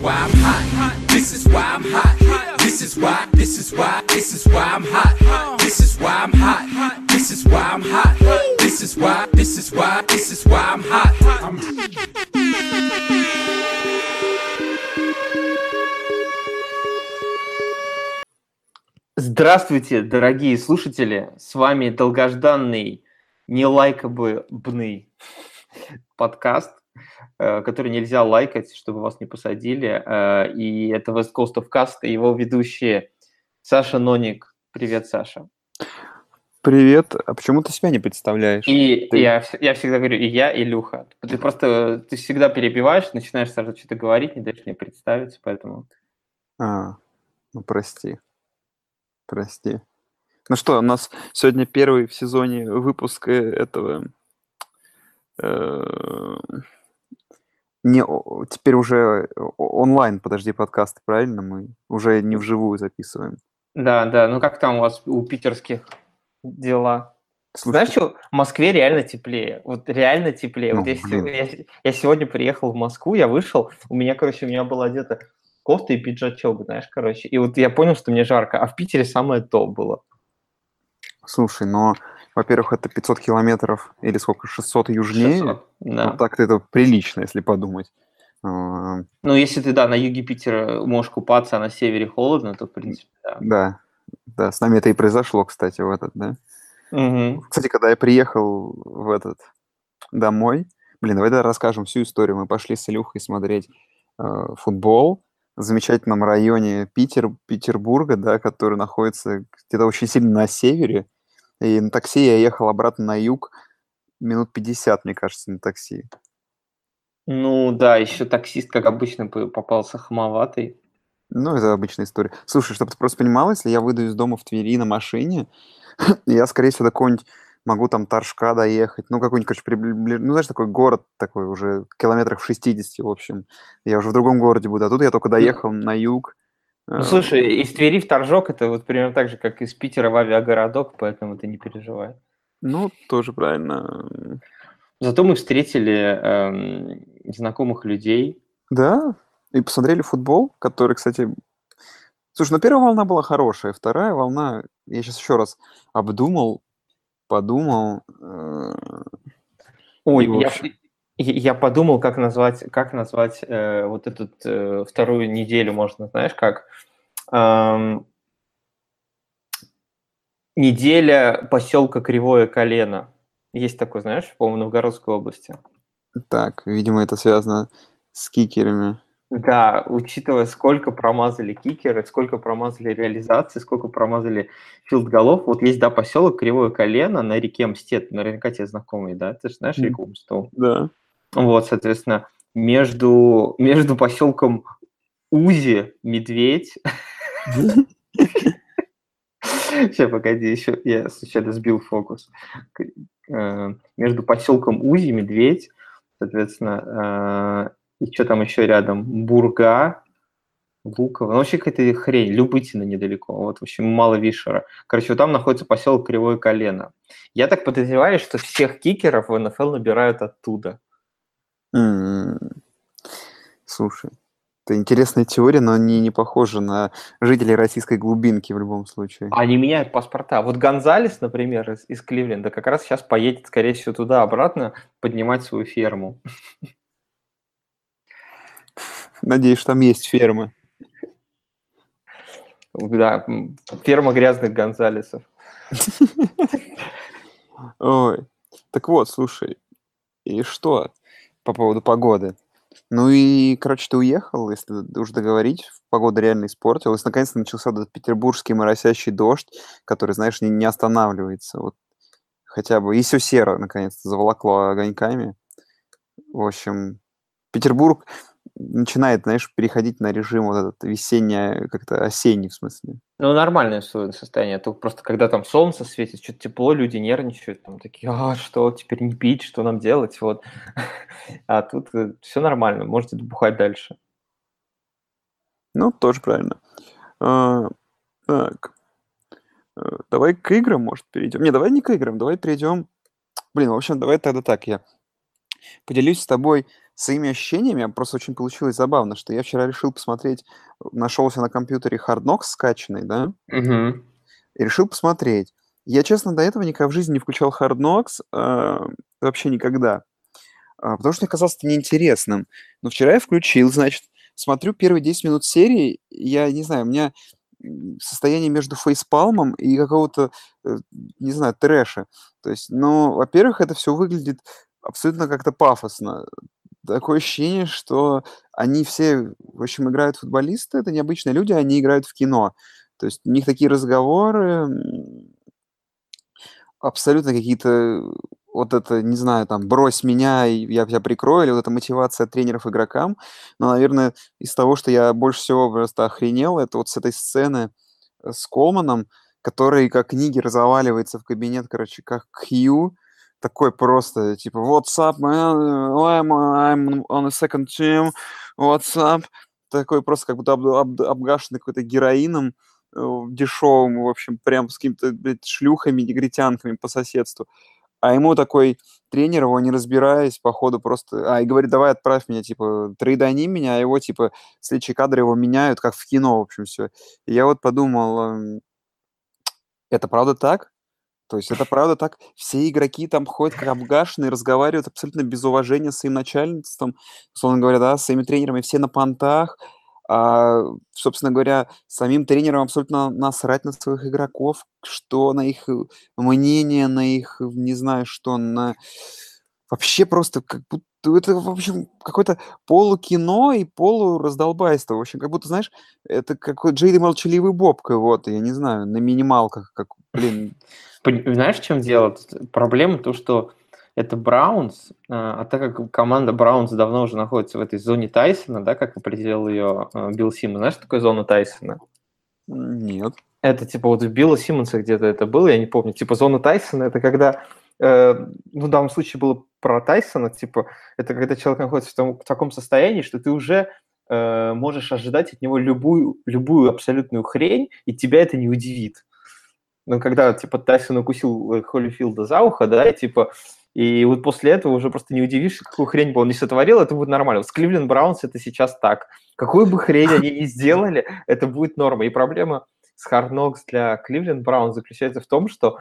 why I'm hot. This is why I'm hot. This is why. This is why. This is why I'm hot. This is why I'm hot. This is why I'm hot. This is why. This is why. This is why I'm hot. I'm Здравствуйте, дорогие слушатели! С вами долгожданный, нелайкабный подкаст, э, который нельзя лайкать, чтобы вас не посадили. Э, И это West Coast of Cast и его ведущие Саша Ноник. Привет, Саша. Привет. А почему ты себя не представляешь? И Ты- я, я всегда говорю, и я, Илюха. Ты просто ты всегда перебиваешь, начинаешь сразу что-то говорить, не даешь мне представиться, поэтому... А, ну прости. Прости. Ну что, у нас сегодня первый в сезоне выпуск э, этого... э, Не, теперь уже о- онлайн, подожди, подкасты, правильно? Мы уже не вживую записываем. Да, да, ну как там у вас у питерских дела? Слушай, Знаешь что, в Москве реально теплее. Вот реально теплее. вот Ну, я, блин. я се- я сегодня приехал в Москву, я вышел, у меня, короче, у меня была одета кофта и пиджачок, знаешь, короче. И вот я понял, что мне жарко, а в Питере самое то было. слушай, но, во-первых, это 500 километров или сколько, 600 южнее. 600, да. Вот так-то это прилично, если подумать. А, Ну, если ты, да, на юге Питера можешь купаться, а на севере холодно, то, в принципе, да. Да, да, с нами это и произошло, кстати, в этот, да. Мгм. Кстати, когда я приехал в этот домой, блин, давай да, расскажем всю историю. Мы пошли с Илюхой смотреть э, футбол в замечательном районе Питер, Петербурга, да, который находится где-то очень сильно на севере. И на такси я ехал обратно на юг минут 50, мне кажется, на такси. Ну, да, еще таксист, как обычно, попался хамоватый. Ну, это обычная история. Слушай, чтобы ты просто понимал, если я выйду из дома в Твери на машине, я, скорее всего, до какого-нибудь могу там Торжка доехать, ну, какой-нибудь, короче, прибли- ну, знаешь, такой город такой уже километрах в 60, в общем. Я уже в другом городе буду, а тут я только доехал на юг. Ну, Э, слушай, из Твери в Торжок это вот примерно так же, как из Питера в авиагородок, поэтому ты не переживай. Ну, тоже правильно. Зато мы встретили эм, знакомых людей. Да, и посмотрели футбол, который, кстати... Слушай, ну, первая волна была хорошая, вторая волна, я сейчас еще раз обдумал, подумал, э, Ой, я, общем- я- подумал, как назвать, как назвать э, вот эту э, вторую неделю, можно, знаешь, как Эм, неделя поселка Кривое Колено. Есть такой, знаешь, по-моему, в Новгородской области. Так, видимо, это связано с кикерами. Да, учитывая, сколько промазали кикеры, сколько промазали реализации, сколько промазали филдголов, вот есть, да, поселок Кривое Колено на реке Мстет, наверняка тебе знакомый, да, ты же знаешь реку Мсту? Да. Вот, соответственно, между, между поселком Узи, Медведь, сейчас, погоди, еще я случайно сбил фокус, э, между поселком Узи, Медведь, соответственно, э, и что там еще рядом, Бурга, Луково, ну, вообще какая-то хрень, Любытина недалеко, вот, в общем, мало Вишера. Короче, вот там находится поселок Кривое Колено. Я так подозреваю, что всех кикеров в НФЛ набирают оттуда. М, Слушай, это интересная теория, но не, не похожа на жителей российской глубинки в любом случае. Они меняют паспорта. Вот Гонзалес, например, из, из Кливленда, как раз сейчас поедет, скорее всего, туда-обратно поднимать свою ферму. Надеюсь, что там есть фермы. Да, ферма грязных Гонзалесов. Ой. Так вот, слушай, и что по поводу погоды? Ну и, короче, ты уехал, если уж договорить, погода реально испортилась. Наконец-то начался этот петербургский моросящий дождь, который, знаешь, не, не останавливается. Вот хотя бы. И все серо, наконец-то, заволокло огоньками. В общем, Петербург начинает, знаешь, переходить на режим вот этот весенний, как-то осенний, в смысле. Ну, нормальное состояние. Только просто когда там солнце светит, что-то тепло, люди нервничают, там такие, а что, теперь не пить, что нам делать, вот. А тут все нормально, можете бухать дальше. Ну, тоже правильно. А, так. Э, Давай к играм, может, перейдем. Не, давай не к играм, давай перейдем. Блин, в общем, давай тогда так. Я поделюсь с тобой своими ощущениями. Просто очень получилось забавно, что я вчера решил посмотреть, нашелся на компьютере Hard Knocks скачанный, да, Мгм. и решил посмотреть. Я, честно, до этого никогда в жизни не включал Hard Knocks, а, вообще никогда, а, потому что мне казалось это неинтересным. Но вчера я включил, значит, смотрю первые 10 минут серии, я не знаю, у меня состояние между фейспалмом и какого-то, э, не знаю, трэша. То есть, ну, во-первых, это все выглядит абсолютно как-то пафосно. Такое ощущение, что они все, в общем, играют футболисты, это необычные люди, они играют в кино. То есть у них такие разговоры, абсолютно какие-то, вот это, не знаю, там, брось меня, я тебя прикрою, или вот эта мотивация тренеров игрокам. Но, наверное, из того, что я больше всего просто охренел, это вот с этой сцены э, с Колманом, который как книги разваливается в кабинет, короче, как Хью, такой просто, типа, what's up, man, I'm, I'm on a second team, what's up, такой просто как будто об- об- обгашенный какой-то героином, э, дешевым, в общем, прям с какими-то, блядь, шлюхами, негритянками по соседству. А ему такой тренер, его не разбираясь, походу просто... А, и говорит, давай отправь меня, типа, трейдани меня, а его, типа, следующие кадры его меняют, как в кино, в общем, все. И я вот подумал, эм, это правда так? То есть это правда так? Все игроки там ходят как обгашенные, разговаривают абсолютно без уважения с своим начальством, условно говоря, да, с своими тренерами, все на понтах, а, собственно говоря, самим тренерам абсолютно насрать на своих игроков, что на их э, мнение, на их, не знаю что, на... Вообще просто как будто это, в общем, какое-то полукино и полураздолбайство. В общем, как будто, знаешь, это какой Джейд и молчаливый Бобка, вот, я не знаю, на минималках, как, блин, Знаешь, в чем дело? Проблема то, что это Браунс, а а так как команда Браунс давно уже находится в этой зоне Тайсона, да, как определил ее э, Билл Симмонс. Знаешь, что такое зона Тайсона? нет. Это типа вот у Билла Симмонса где-то это было, я не помню. Типа зона Тайсона это когда, э, ну в данном случае было про Тайсона, типа это когда человек находится в, том- в таком состоянии, что ты уже э, можешь ожидать от него любую, любую абсолютную хрень, и тебя это не удивит. Ну, когда, типа, Тайсон укусил э, Холлифилда за ухо, да, и, типа, и вот после этого уже просто не удивишься, какую хрень бы он не сотворил, это будет нормально. С Кливленд Браунс это сейчас так. Какую бы хрень они ни сделали, это будет норма. И проблема с Knocks для Кливленд Браун заключается в том, что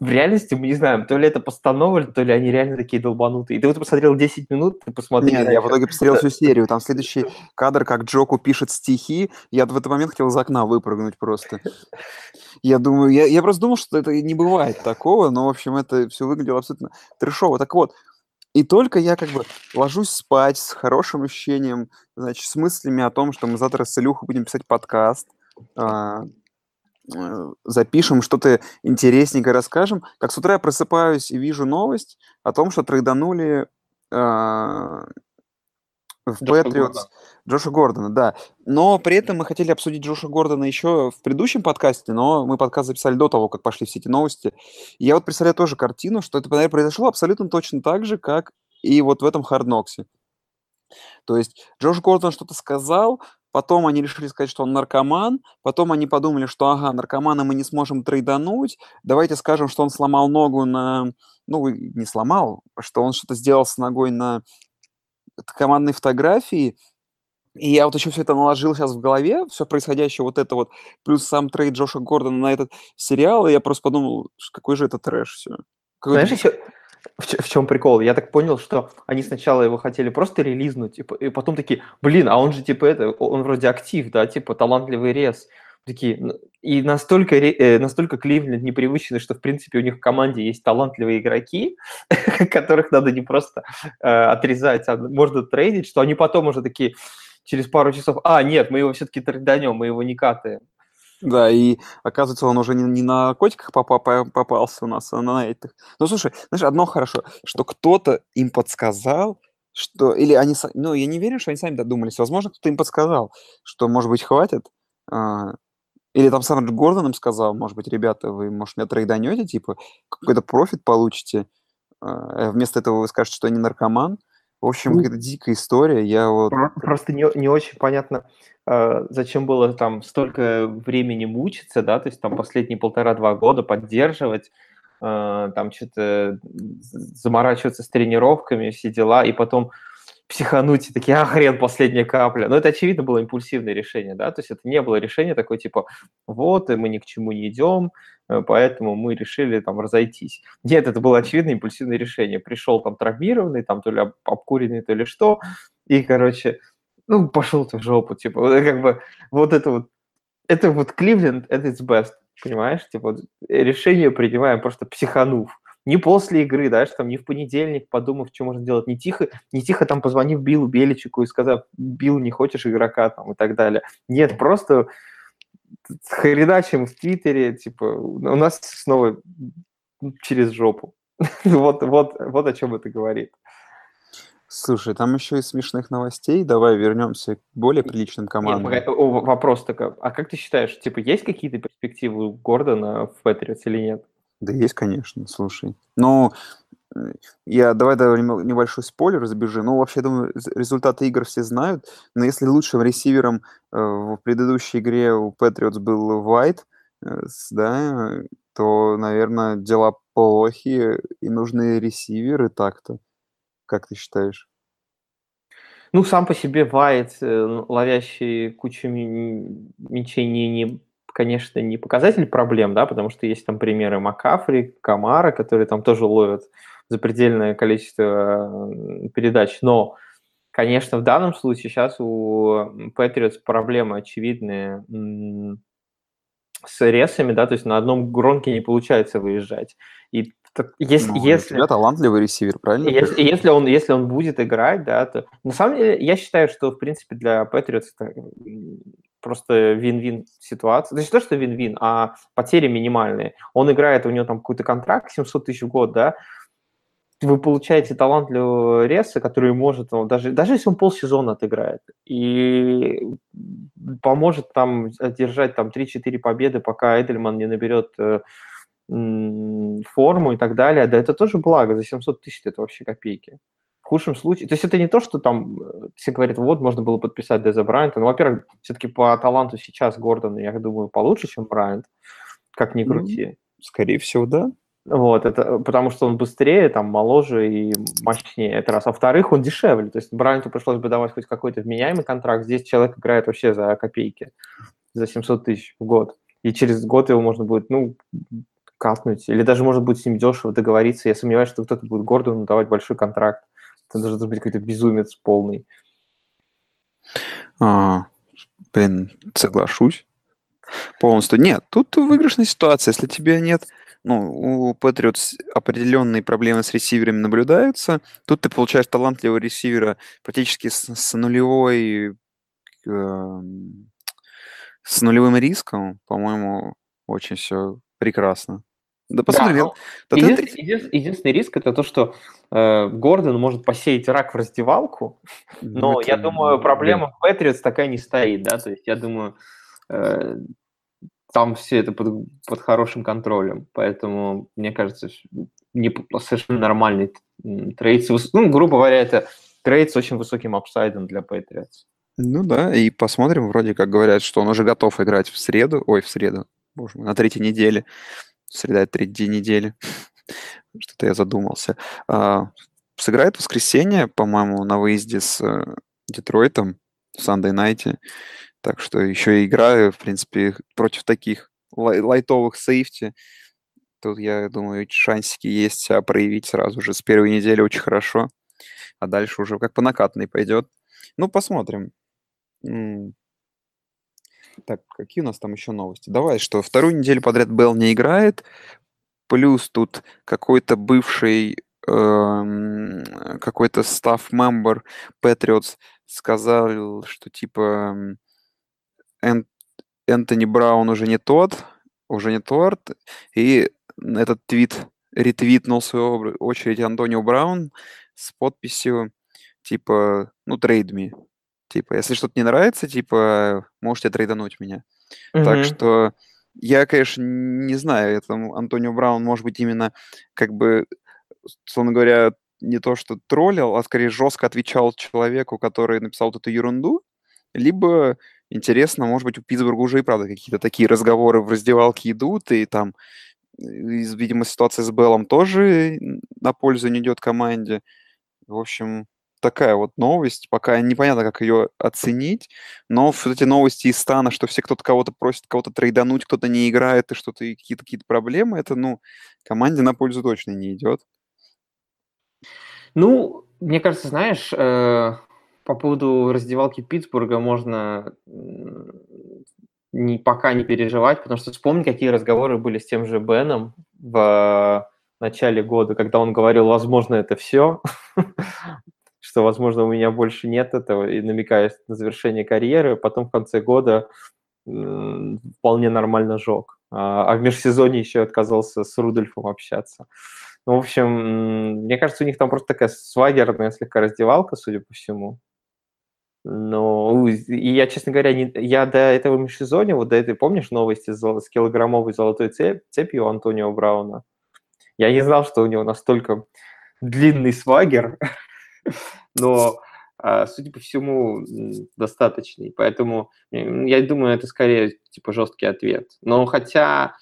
в реальности мы не знаем, то ли это постанова, то ли они реально такие долбанутые. И ты вот посмотрел 10 минут, ты посмотри. Нет, я в итоге посмотрел всю серию. Там следующий кадр, как Джоку пишет стихи. Я в этот момент хотел из окна выпрыгнуть просто. Я думаю, я, я просто думал, что это не бывает такого, но, в общем, это все выглядело абсолютно трешово. Так вот, и только я как бы ложусь спать с хорошим ощущением, значит, с мыслями о том, что мы завтра с Илюхой будем писать подкаст, а, запишем, что-то интересненькое расскажем. Как с утра я просыпаюсь и вижу новость о том, что трейданули а, в Джоша Patriots Гордона. Джоша Гордона, да. Но при этом мы хотели обсудить Джоша Гордона еще в предыдущем подкасте, но мы подкаст записали до того, как пошли все эти новости. И я вот представляю тоже картину, что это, наверное, произошло абсолютно точно так же, как и вот в этом Хардноксе. То есть Джош Гордон что-то сказал, потом они решили сказать, что он наркоман, потом они подумали, что ага, наркомана мы не сможем трейдануть, давайте скажем, что он сломал ногу на... Ну, не сломал, что он что-то сделал с ногой на командной фотографии, и я вот еще все это наложил сейчас в голове, все происходящее, вот это вот, плюс сам трейд Джоша Гордона на этот сериал, и я просто подумал, какой же это трэш все. Знаешь, еще в, чем прикол? Я так понял, что они сначала его хотели просто релизнуть, и, и потом такие, блин, а он же типа это, он вроде актив, да, типа талантливый рез. Такие, ну, и настолько, э, настолько Кливленд непривычный, что, в принципе, у них в команде есть талантливые игроки, которых надо не просто э, отрезать, а можно трейдить, что они потом уже такие через пару часов, а, нет, мы его все-таки трейданем, мы его не катаем. Да, и оказывается, он уже не, не на котиках попа- по- попался у нас, а на этих. Ну, слушай, знаешь, одно хорошо, что кто-то им подсказал, что... Или они... Ну, я не верю, что они сами додумались. Возможно, кто-то им подсказал, что, может быть, хватит. а, Или там сам Гордон им сказал, может быть, ребята, вы, может, меня трейданете, типа, какой-то профит получите. а, Вместо этого вы скажете, что они наркоман. В общем, Ну, какая-то дикая история. Я вот... Про- Просто не, не очень понятно, э, зачем было там столько времени мучиться, да, то есть там последние полтора-два года поддерживать. э, там что-то заморачиваться с тренировками, все дела, и потом психануть и такие, а хрен, последняя капля. Но это, очевидно, было импульсивное решение, да, то есть это не было решение такое, типа, вот, и мы ни к чему не идем, э, поэтому мы решили там разойтись. Нет, это было очевидно импульсивное решение. Пришел там травмированный, там то ли обкуренный, то ли что, и, короче, ну, пошел ты в жопу, типа, как бы, вот это вот, это вот Кливленд, это its best, понимаешь? Типа, вот, решение принимаем просто психанув не после игры, да, что там не в понедельник, подумав, что можно делать, не тихо, не тихо там позвонив Биллу Беличику и сказав, Билл, не хочешь игрока там и так далее. Нет, просто хреначим в Твиттере, типа, у нас снова через жопу. вот, вот, вот о чем это говорит. Слушай, там еще и смешных новостей. Давай вернемся к более приличным командам. Нет, вопрос такой. А как ты считаешь, типа, есть какие-то перспективы у Гордона в Патриотс или нет? Да есть, конечно, слушай. Ну, я давай давай небольшой спойлер забежи. Ну, вообще, думаю, результаты игр все знают. Но если лучшим ресивером э, в предыдущей игре у Патриотс был Вайт, э, да, то, наверное, дела плохи и нужны ресиверы так-то. Как ты считаешь? Ну, сам по себе Вайт, э, ловящий кучу мячей, не, не конечно, не показатель проблем, да, потому что есть там примеры Макафри, Камара, которые там тоже ловят запредельное количество передач, но, конечно, в данном случае сейчас у Patriots проблемы очевидные с ресами, да, то есть на одном гронке не получается выезжать. И так, если, ну, если, у талантливый ресивер, правильно? Если, если, он, если он будет играть, да, то... На самом деле, я считаю, что, в принципе, для Patriots это просто вин-вин ситуация. То есть не то, что вин-вин, а потери минимальные. Он играет, у него там какой-то контракт 700 тысяч в год, да, вы получаете талантливого Реса, который может, ну, даже, даже если он полсезона отыграет, и поможет там одержать там 3-4 победы, пока Эдельман не наберет э, форму и так далее, да это тоже благо, за 700 тысяч это вообще копейки. В худшем случае, то есть это не то, что там э, все говорят, вот, можно было подписать Деза Брайанта, но, во-первых, все-таки по таланту сейчас Гордон, я думаю, получше, чем Брайант, как ни ну, крути. Ну, скорее всего, да. Вот, это потому что он быстрее, там, моложе и мощнее, это раз. А во-вторых, он дешевле, то есть Брайанту пришлось бы давать хоть какой-то вменяемый контракт, здесь человек играет вообще за копейки, за 700 тысяч в год. И через год его можно будет, ну, катнуть, или даже, может быть, с ним дешево договориться. Я сомневаюсь, что кто-то будет Гордону давать большой контракт. Это должен быть какой-то безумец полный. А, блин, соглашусь. Полностью. Нет, тут выигрышная ситуация. Если тебе нет, ну, у Patriots определенные проблемы с ресиверами наблюдаются. Тут ты получаешь талантливого ресивера практически с, с нулевой э, с нулевым риском. По-моему, очень все прекрасно. Да посмотри. Да, да, единственный, ты... единственный, единственный риск это то, что э, Гордон может посеять рак в раздевалку, но это, я думаю, проблема в Патриотс такая не стоит, да, то есть я думаю, э, там все это под, под хорошим контролем, поэтому мне кажется, не, совершенно нормальный трейд, ну, грубо говоря, это трейд с очень высоким upside ом для Патриотс. Ну да, и посмотрим, вроде как говорят, что он уже готов играть в среду, ой, в среду, боже мой, на третьей неделе среда – день недели. Что-то я задумался. А, сыграет в воскресенье, по-моему, на выезде с э, Детройтом в Sunday Night. Так что еще и играю, в принципе, против таких лай- лайтовых сейфти. Тут, я думаю, шансики есть себя проявить сразу же с первой недели очень хорошо. А дальше уже как по накатанной пойдет. Ну, посмотрим. Так, какие у нас там еще новости? Давай, что вторую неделю подряд Белл не играет, плюс тут какой-то бывший эм, какой-то став мембер Patriots сказал, что типа Эн, Энтони Браун уже не тот, уже не тот, и этот твит ретвитнул в свою очередь Антонио Браун с подписью типа, ну, me. Типа, если что-то не нравится, типа, можете трейдануть меня. Mm-hmm. Так что я, конечно, не знаю, это Антонио Браун, может быть, именно как бы, словно говоря, не то, что троллил, а скорее жестко отвечал человеку, который написал вот эту ерунду, либо интересно, может быть, у Питтсбурга уже и правда какие-то такие разговоры в раздевалке идут, и там видимо, ситуация с Беллом тоже на пользу не идет команде. В общем, такая вот новость. Пока непонятно, как ее оценить, но вот эти новости из стана, что все кто-то кого-то просит кого-то трейдануть, кто-то не играет, и что-то какие-то какие проблемы, это, ну, команде на пользу точно не идет. Ну, мне кажется, знаешь, э, по поводу раздевалки Питтсбурга можно не, пока не переживать, потому что вспомни, какие разговоры были с тем же Беном в начале года, когда он говорил, возможно, это все, что, возможно, у меня больше нет этого, и намекая на завершение карьеры, потом в конце года вполне нормально жег. А, а в межсезонье еще отказался с Рудольфом общаться. Ну, в общем, мне кажется, у них там просто такая свагерная слегка раздевалка, судя по всему. Ну, и я, честно говоря, не, я до этого межсезонья, вот до этой, помнишь, новости с, с килограммовой золотой цепь, цепью Антонио Брауна? Я не знал, что у него настолько длинный свагер, но, а, судя по всему, достаточный. Поэтому я думаю, это скорее типа жесткий ответ. Но хотя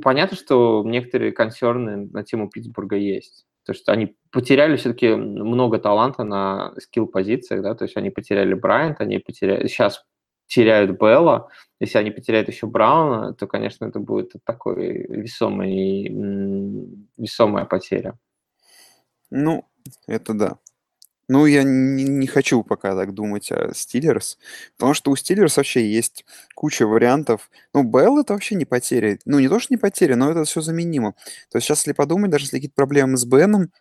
понятно, что некоторые консерны на тему Питтсбурга есть. То, что они потеряли все-таки много таланта на скилл-позициях, да, то есть они потеряли Брайант, они потеряли, сейчас теряют Белла, если они потеряют еще Брауна, то, конечно, это будет такой весомый, весомая потеря. Ну, это да. Ну, я не, не хочу пока так думать о Стиллерс, потому что у Стиллерс вообще есть куча вариантов. Ну, Белл это вообще не потеря. Ну, не то, что не потеря, но это все заменимо. То есть сейчас, если подумать, даже если какие-то проблемы с Беном,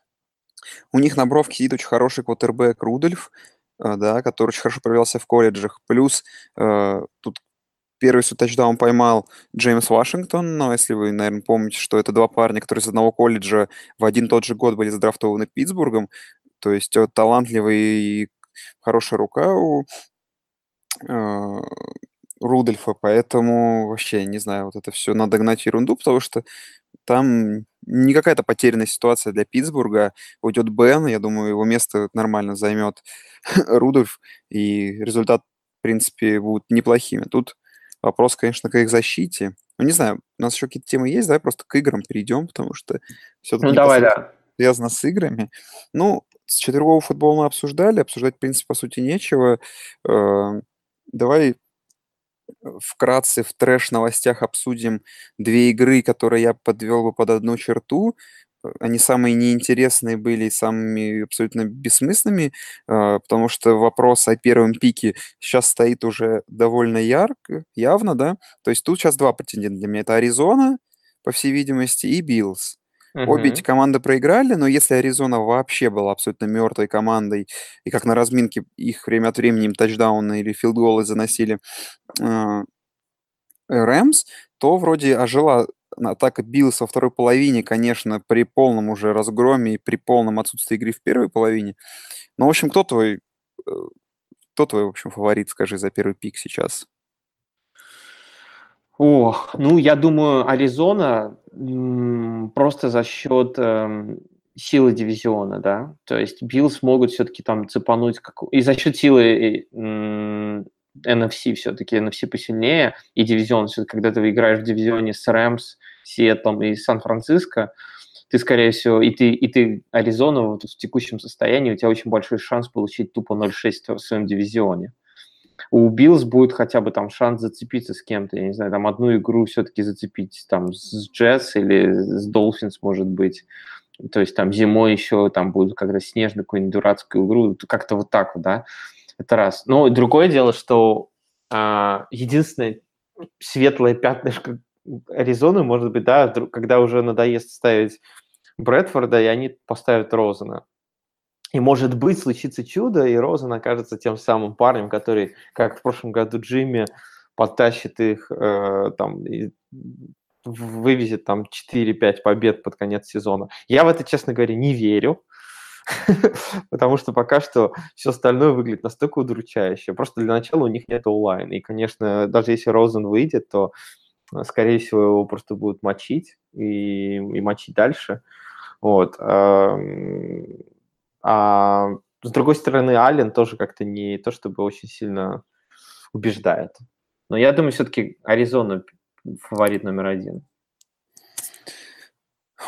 у них на бровке сидит очень хороший квотербек Рудольф, э, да, который очень хорошо проявлялся в колледжах. Плюс э, тут первый свой тачдаун поймал Джеймс Вашингтон, но если вы, наверное, помните, что это два парня, которые из одного колледжа в один тот же год были задрафтованы Питтсбургом, то есть вот, талантливый и хорошая рука у э, Рудольфа, поэтому вообще, не знаю, вот это все надо гнать ерунду, потому что там не какая-то потерянная ситуация для Питтсбурга. Уйдет Бен, я думаю, его место нормально займет Рудольф, и результат, в принципе, будут неплохими. Тут вопрос, конечно, к их защите. Ну, не знаю, у нас еще какие-то темы есть, давай просто к играм перейдем, потому что все-таки ну, давай, да. связано с играми. Ну, с четвергового футбола мы обсуждали, обсуждать, в принципе, по сути, нечего. Э, давай вкратце в трэш-новостях обсудим две игры, которые я подвел бы под одну черту. Они самые неинтересные были и самыми абсолютно бессмысленными, э, потому что вопрос о первом пике сейчас стоит уже довольно ярко, явно, да. То есть тут сейчас два претендента для меня. Это Аризона, по всей видимости, и Биллс. Обе эти команды проиграли, но если Аризона вообще была абсолютно мертвой командой, и как на разминке их время от времени им тачдауны или филдголы заносили э, Рэмс, то вроде ожила атака Биллс во второй половине, конечно, при полном уже разгроме и при полном отсутствии игры в первой половине. Но, в общем, кто твой, э, кто твой, в общем, фаворит, скажи, за первый пик сейчас? О, ну, я думаю, Аризона просто за счет э, силы дивизиона, да. То есть Биллс могут все-таки там цепануть, как... и за счет силы э, NFC все-таки, NFC посильнее, и дивизион, все когда ты играешь в дивизионе с Рэмс, Сиэтлом и Сан-Франциско, ты, скорее всего, и ты, и ты Аризона вот в текущем состоянии, у тебя очень большой шанс получить тупо 0-6 в своем дивизионе у Биллс будет хотя бы там шанс зацепиться с кем-то, я не знаю, там одну игру все-таки зацепить там с Джетс или с Долфинс, может быть. То есть там зимой еще там будет как раз снежную какую-нибудь дурацкую игру, как-то вот так вот, да. Это раз. Но другое дело, что а, единственное светлое пятнышко Аризоны, может быть, да, когда уже надоест ставить Брэдфорда, и они поставят Розена. И, может быть, случится чудо, и Розен окажется тем самым парнем, который, как в прошлом году Джимми, подтащит их, э, там, и вывезет там 4-5 побед под конец сезона. Я в это, честно говоря, не верю, потому что пока что все остальное выглядит настолько удручающе. Просто для начала у них нет онлайн. И, конечно, даже если Розен выйдет, то, э, скорее всего, его просто будут мочить и, и мочить дальше. Вот. А с другой стороны, Аллен тоже как-то не то чтобы очень сильно убеждает. Но я думаю, все-таки Аризона фаворит номер один.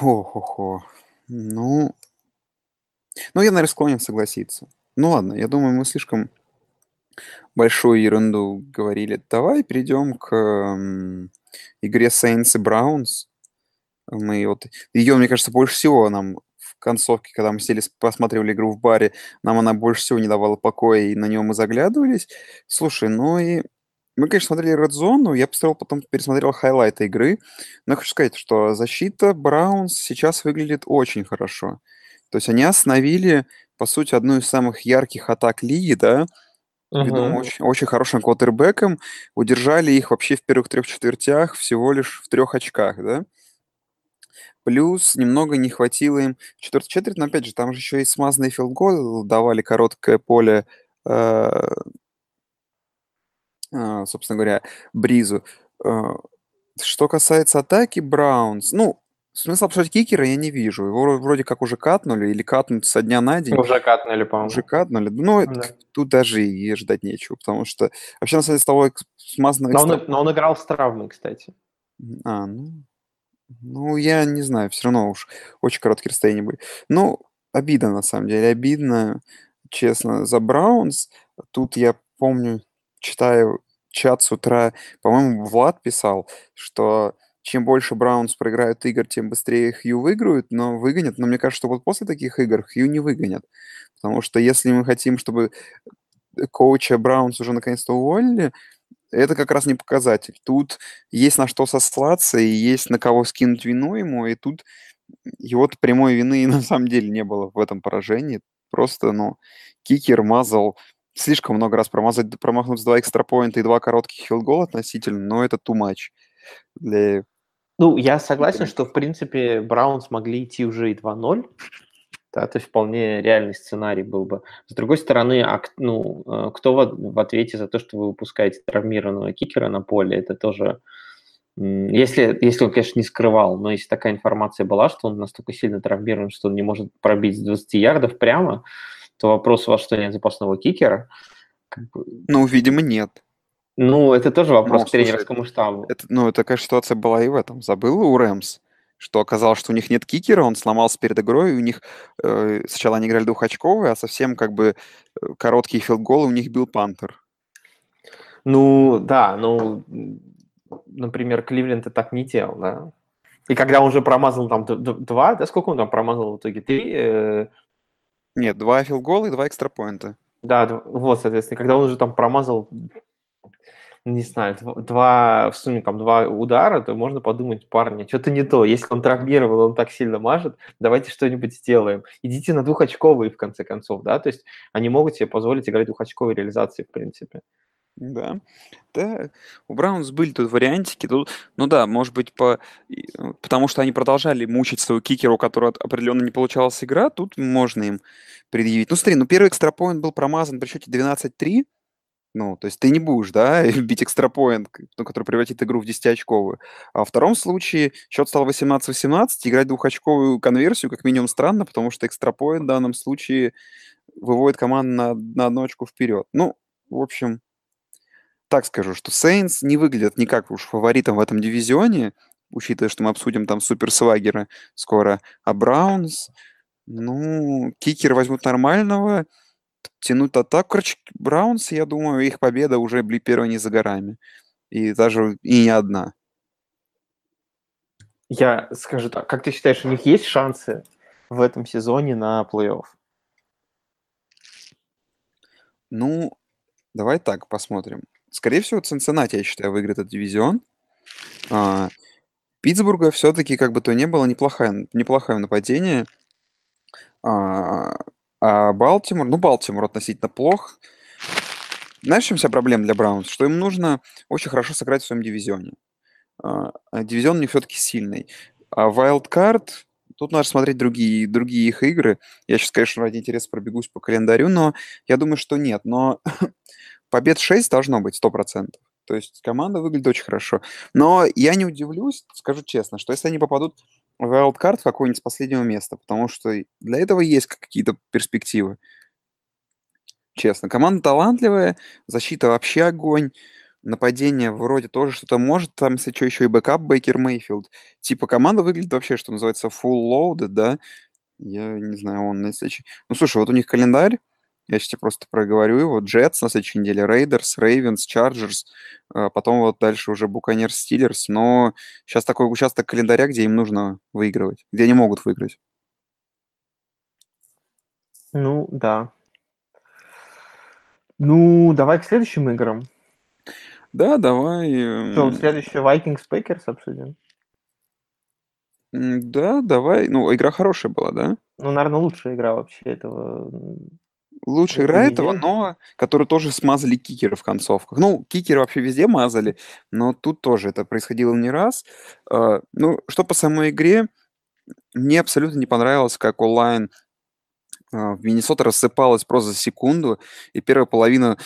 Ох-охо. Ну, ну, я, наверное, склонен согласиться. Ну ладно, я думаю, мы слишком большую ерунду говорили. Давай перейдем к игре Saints и Browns. Мы вот ее, мне кажется, больше всего нам концовке, когда мы сели, посматривали игру в баре, нам она больше всего не давала покоя, и на нее мы заглядывались. Слушай, ну и мы, конечно, смотрели Red Zone, но я посмотрел, потом пересмотрел хайлайты игры. Но я хочу сказать, что защита Браунс сейчас выглядит очень хорошо. То есть они остановили, по сути, одну из самых ярких атак лиги, да, Мгм. очень, очень хорошим квотербеком, удержали их вообще в первых трех четвертях всего лишь в трех очках, да. Плюс немного не хватило им в четвертой четверти, но опять же, там же еще и смазанный филдгол давали короткое поле, э, а, собственно говоря, Бризу. Э, Что касается атаки Браунс, ну, смысла обсуждать кикера я не вижу. Его вро- вроде как уже катнули или катнут со дня на день. Уже катнули, Уже по-моему. катнули. Ну, Да. тут даже и ждать нечего, потому что вообще, на самом деле, с того смазанного Но он, но он играл с травмой, кстати. А, ну, ну, я не знаю, все равно уж очень короткие расстояния были. Ну, обидно, на самом деле, обидно, честно, за Браунс. Тут я помню, читаю чат с утра, по-моему, Влад писал, что чем больше Браунс проиграют игр, тем быстрее Хью выиграют, но выгонят. Но мне кажется, что вот после таких игр Хью не выгонят. Потому что если мы хотим, чтобы коуча Браунс уже наконец-то уволили, это как раз не показатель. Тут есть на что сослаться и есть на кого скинуть вину ему, и тут его прямой вины на самом деле не было в этом поражении. Просто, ну, кикер мазал, слишком много раз промазать, промахнуться два экстрапоинта и два коротких филгола относительно, но это too much для Ну, я согласен, что, в принципе, Браунс могли идти уже и 2-0. Да, то есть вполне реальный сценарий был бы. С другой стороны, а, ну, э, кто в, в ответе за то, что вы выпускаете травмированного кикера на поле, это тоже... Если, если он, конечно, не скрывал, но если такая информация была, что он настолько сильно травмирован, что он не может пробить с 20 ярдов прямо, то вопрос, у вас что, нет запасного кикера? Как бы, Ну, видимо, нет. Ну, это тоже вопрос Ну, к слушай, тренерскому штабу. Это, ну, такая ситуация была и в этом. Забыл у Рэмс, что оказалось, что у них нет кикера, он сломался перед игрой, и у них э, сначала они играли двухочковые, а совсем как бы э, короткие филдголы у них бил Пантер. Ну, да, ну, например, Кливленд и так не делал, да. И когда он уже промазал там два, да, сколько он там промазал в итоге? Три? э, Нет, два филдгола и два экстрапоинта. да, вот, соответственно, когда он уже там промазал, не знаю, дв- два, в сумме там два удара, то можно подумать, парни, что-то не то. Если он травмирован, он так сильно мажет, давайте что-нибудь сделаем. Идите на двухочковые, в конце концов, да, то есть они могут себе позволить играть двухочковые реализации, в принципе. Да. Да, у Браунс были тут вариантики. Тут, ну да, может быть, по, э, потому что они продолжали мучить своего кикера, у которого от- определенно не получалась игра, тут можно им предъявить. Ну смотри, ну первый экстрапоинт был промазан при счете 12-3, ну, то есть ты не будешь, да, бить экстрапоинт, ну, который превратит игру в 10-очковую. А во втором случае счет стал 18-18, играть двухочковую конверсию как минимум странно, потому что экстрапоинт в данном случае выводит команду на, на одну очку вперед. Ну, в общем, так скажу, что Saints не выглядят никак уж фаворитом в этом дивизионе, учитывая, что мы обсудим там суперсвагера скоро, а Браунс, ну, кикер возьмут нормального, тянут атаку. Короче, Браунс, я думаю, их победа уже бли первая не за горами. И даже и не одна. Я скажу так, как ты считаешь, у них есть шансы в этом сезоне на плей-офф? Ну, давай так посмотрим. Скорее всего, Цинциннати, я считаю, выиграет этот дивизион. А, Питтсбурга все-таки, как бы то ни было, неплохое, неплохое нападение. А, а Балтимор, ну, Балтимор относительно плох. Знаешь, в чем вся проблема для Браунс? Что им нужно очень хорошо сыграть в своем дивизионе. А, а дивизион у них все-таки сильный. А Wildcard, тут надо смотреть другие, другие их игры. Я сейчас, конечно, ради интереса пробегусь по календарю, но я думаю, что нет. Но побед 6 должно быть, 100%. То есть команда выглядит очень хорошо. Но я не удивлюсь, скажу честно, что если они попадут wildcard с последнего места, потому что для этого есть какие-то перспективы. Честно, команда талантливая, защита вообще огонь. нападение вроде тоже что-то может, там, если что, еще и backup Бейкер Мейфилд. Типа команда выглядит вообще, что называется, full loaded, да? Я не знаю, он следующий... Ну, слушай, вот у них календарь, я сейчас тебе просто проговорю его. Джетс на следующей неделе, Рейдерс, Рейвенс, Чарджерс, потом вот дальше уже Буканерс, Стиллерс. Но сейчас такой участок календаря, где им нужно выигрывать, где они могут выиграть. Ну, да. Ну, давай к следующим играм. Да, давай. Что, следующий Vikings Packers обсудим? Да, давай. Ну, игра хорошая была, да? Ну, наверное, лучшая игра вообще этого. Лучшая игра этого, но которые тоже смазали кикеры в концовках. Ну, кикеры вообще везде мазали, но тут тоже это происходило не раз. А, ну, что по самой игре, мне абсолютно не понравилось, как онлайн а, в Миннесота рассыпалась просто за секунду, и первая половина,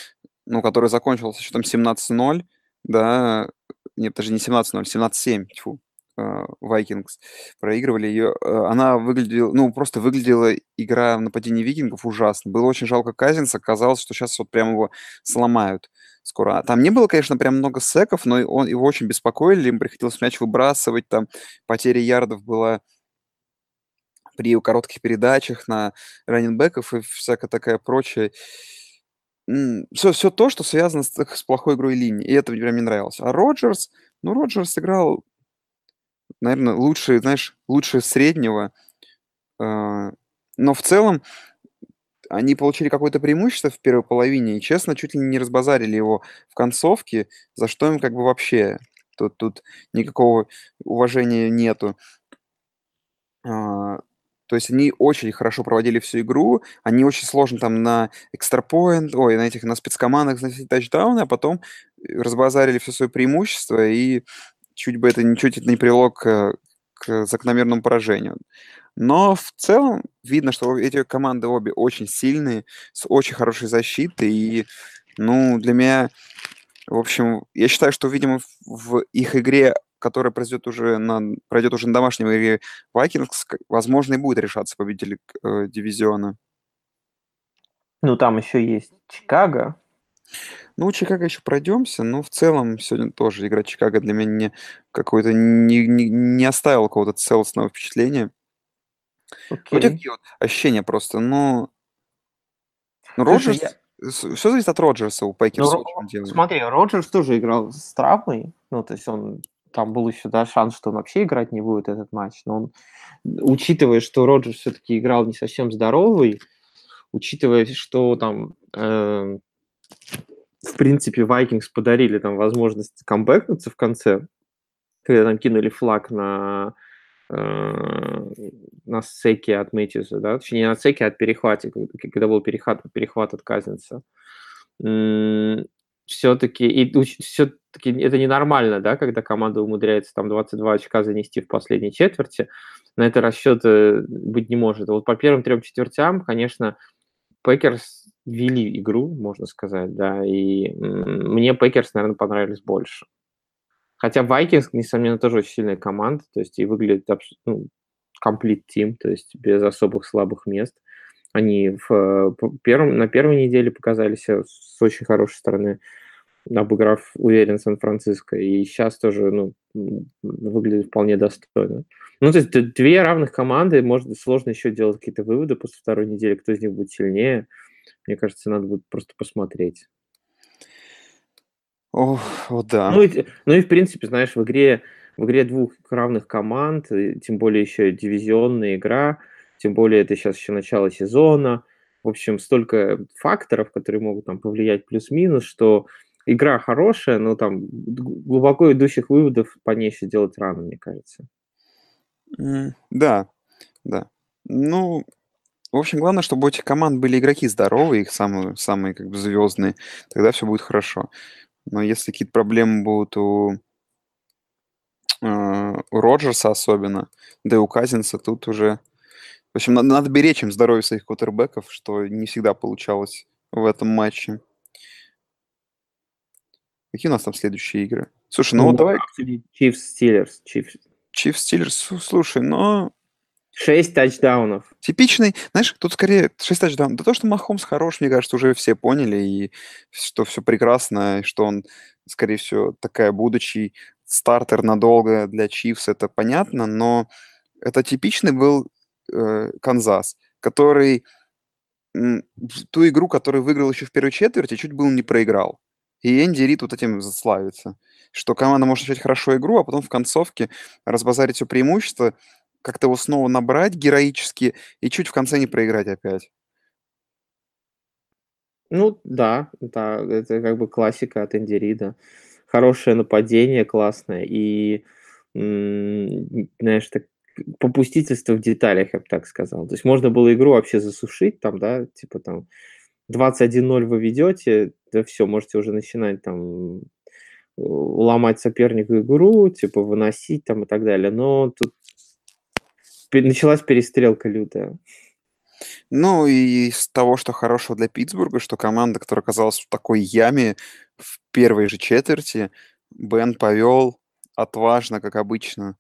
ну, которая закончилась еще там 17-0, да, нет, даже не 17-0, 17-7, тьфу, Vikings проигрывали ее. А, она выглядела, ну, просто выглядела игра в нападении викингов ужасно. Было очень жалко Казинца, казалось, что сейчас вот прям его сломают скоро. Там не было, конечно, прям много секов, но он, его очень беспокоили, им приходилось мяч выбрасывать, там потеря ярдов была при коротких передачах на раненбеков и всякая такая прочая. Все, все то, что связано с, с плохой игрой линии. И это мне прям не нравилось. А Роджерс, ну, Роджерс играл, наверное, лучше, знаешь, лучше среднего. А, но в целом они получили какое-то преимущество в первой половине и, честно, чуть ли не разбазарили его в концовке, за что им как бы вообще тут, тут никакого уважения нету. А, то есть они очень хорошо проводили всю игру, они очень сложно там на экстрапоинт, ой, на этих, на спецкомандах заносили тачдауны, а потом э, разбазарили все свое преимущество, и чуть бы это ничуть не привело к, к закономерному поражению. Но в целом видно, что эти команды обе очень сильные, с очень хорошей защитой, и, ну, для меня, в общем, я считаю, что, видимо, в их игре которая произойдет уже на, пройдет уже на домашнем игре Вайкингс, возможно, и будет решаться победитель э, дивизиона. Ну, там еще есть Чикаго. Ну, Чикаго еще пройдемся, но в целом сегодня тоже игра Чикаго для меня не какой-то не, не, не оставила какого-то целостного впечатления. Вот такие вот ощущения просто, но... Ну, Роджерс... Я... Все зависит от Роджерса у Пейкерса. Ну, смотри, Роджерс тоже играл с травмой, ну, то есть он там был еще да, шанс, что он вообще играть не будет этот матч. Но он, учитывая, что Роджерс все-таки играл не совсем здоровый, учитывая, что там, э, в принципе, Vikings подарили там возможность камбэкнуться в конце, когда там кинули флаг на э, на секе от Мэтьюса, да, точнее, не на секе, а от перехвате, когда был перехват, перехват от Казинца все-таки, и все-таки это ненормально, да, когда команда умудряется там 22 очка занести в последней четверти, на это расчет быть не может. Вот по первым трем четвертям, конечно, Пекерс вели игру, можно сказать, да, и мне Пекерс, наверное, понравились больше. Хотя Vikings, несомненно, тоже очень сильная команда, то есть и выглядит ну, complete team, то есть без особых слабых мест. Они в э, первом, на первой неделе показались с очень хорошей стороны, обыграв уверенно Сан-Франциско, и сейчас тоже ну, выглядит вполне достойно. Ну, то есть две равных команды, может, сложно еще делать какие-то выводы после второй недели, кто из них будет сильнее. Мне кажется, надо будет просто посмотреть. Ох, вот да. Ну и, ну и в принципе, знаешь, в игре, в игре двух равных команд, тем более еще дивизионная игра – тем более это сейчас еще начало сезона. В общем, столько факторов, которые могут там повлиять плюс-минус, что игра хорошая, но там глубоко идущих выводов по ней еще делать рано, мне кажется. Да, да. Ну, в общем, главное, чтобы у этих команд были игроки здоровые, их самые, самые как бы звездные, тогда все будет хорошо. Но если какие-то проблемы будут у, э, у Роджерса особенно, да и у Казинса, тут уже в общем, надо, надо беречь им здоровье своих квотербеков, что не всегда получалось в этом матче. Какие у нас там следующие игры? Слушай, ну, ну вот давай... Chiefs Steelers. Chiefs Steelers, слушай, но... Шесть тачдаунов. Типичный, знаешь, тут скорее 6 тачдаунов. Да то, что Махомс хорош, мне кажется, уже все поняли, и что все прекрасно, и что он, скорее всего, такая будущий стартер надолго для Чивс, это понятно, но это типичный был э, Канзас, который ту игру, которую выиграл еще в первой четверти, чуть было не проиграл. И Энди Рид вот этим славится, что команда может начать хорошо игру, а потом в концовке разбазарить все преимущество, как-то его снова набрать героически и чуть в конце не проиграть опять. Ну да, да, это как бы классика от Энди Рида. Хорошее нападение, классное, и, знаешь, так попустительство в деталях, я бы так сказал. То есть можно было игру вообще засушить, там, да, типа там 21-0 вы ведете, да все, можете уже начинать там ломать сопернику игру, типа выносить там и так далее. Но тут началась перестрелка лютая. Ну, и из того, что хорошего для Питтсбурга, что команда, которая оказалась в такой яме в первой же четверти, Бен повел отважно, как обычно,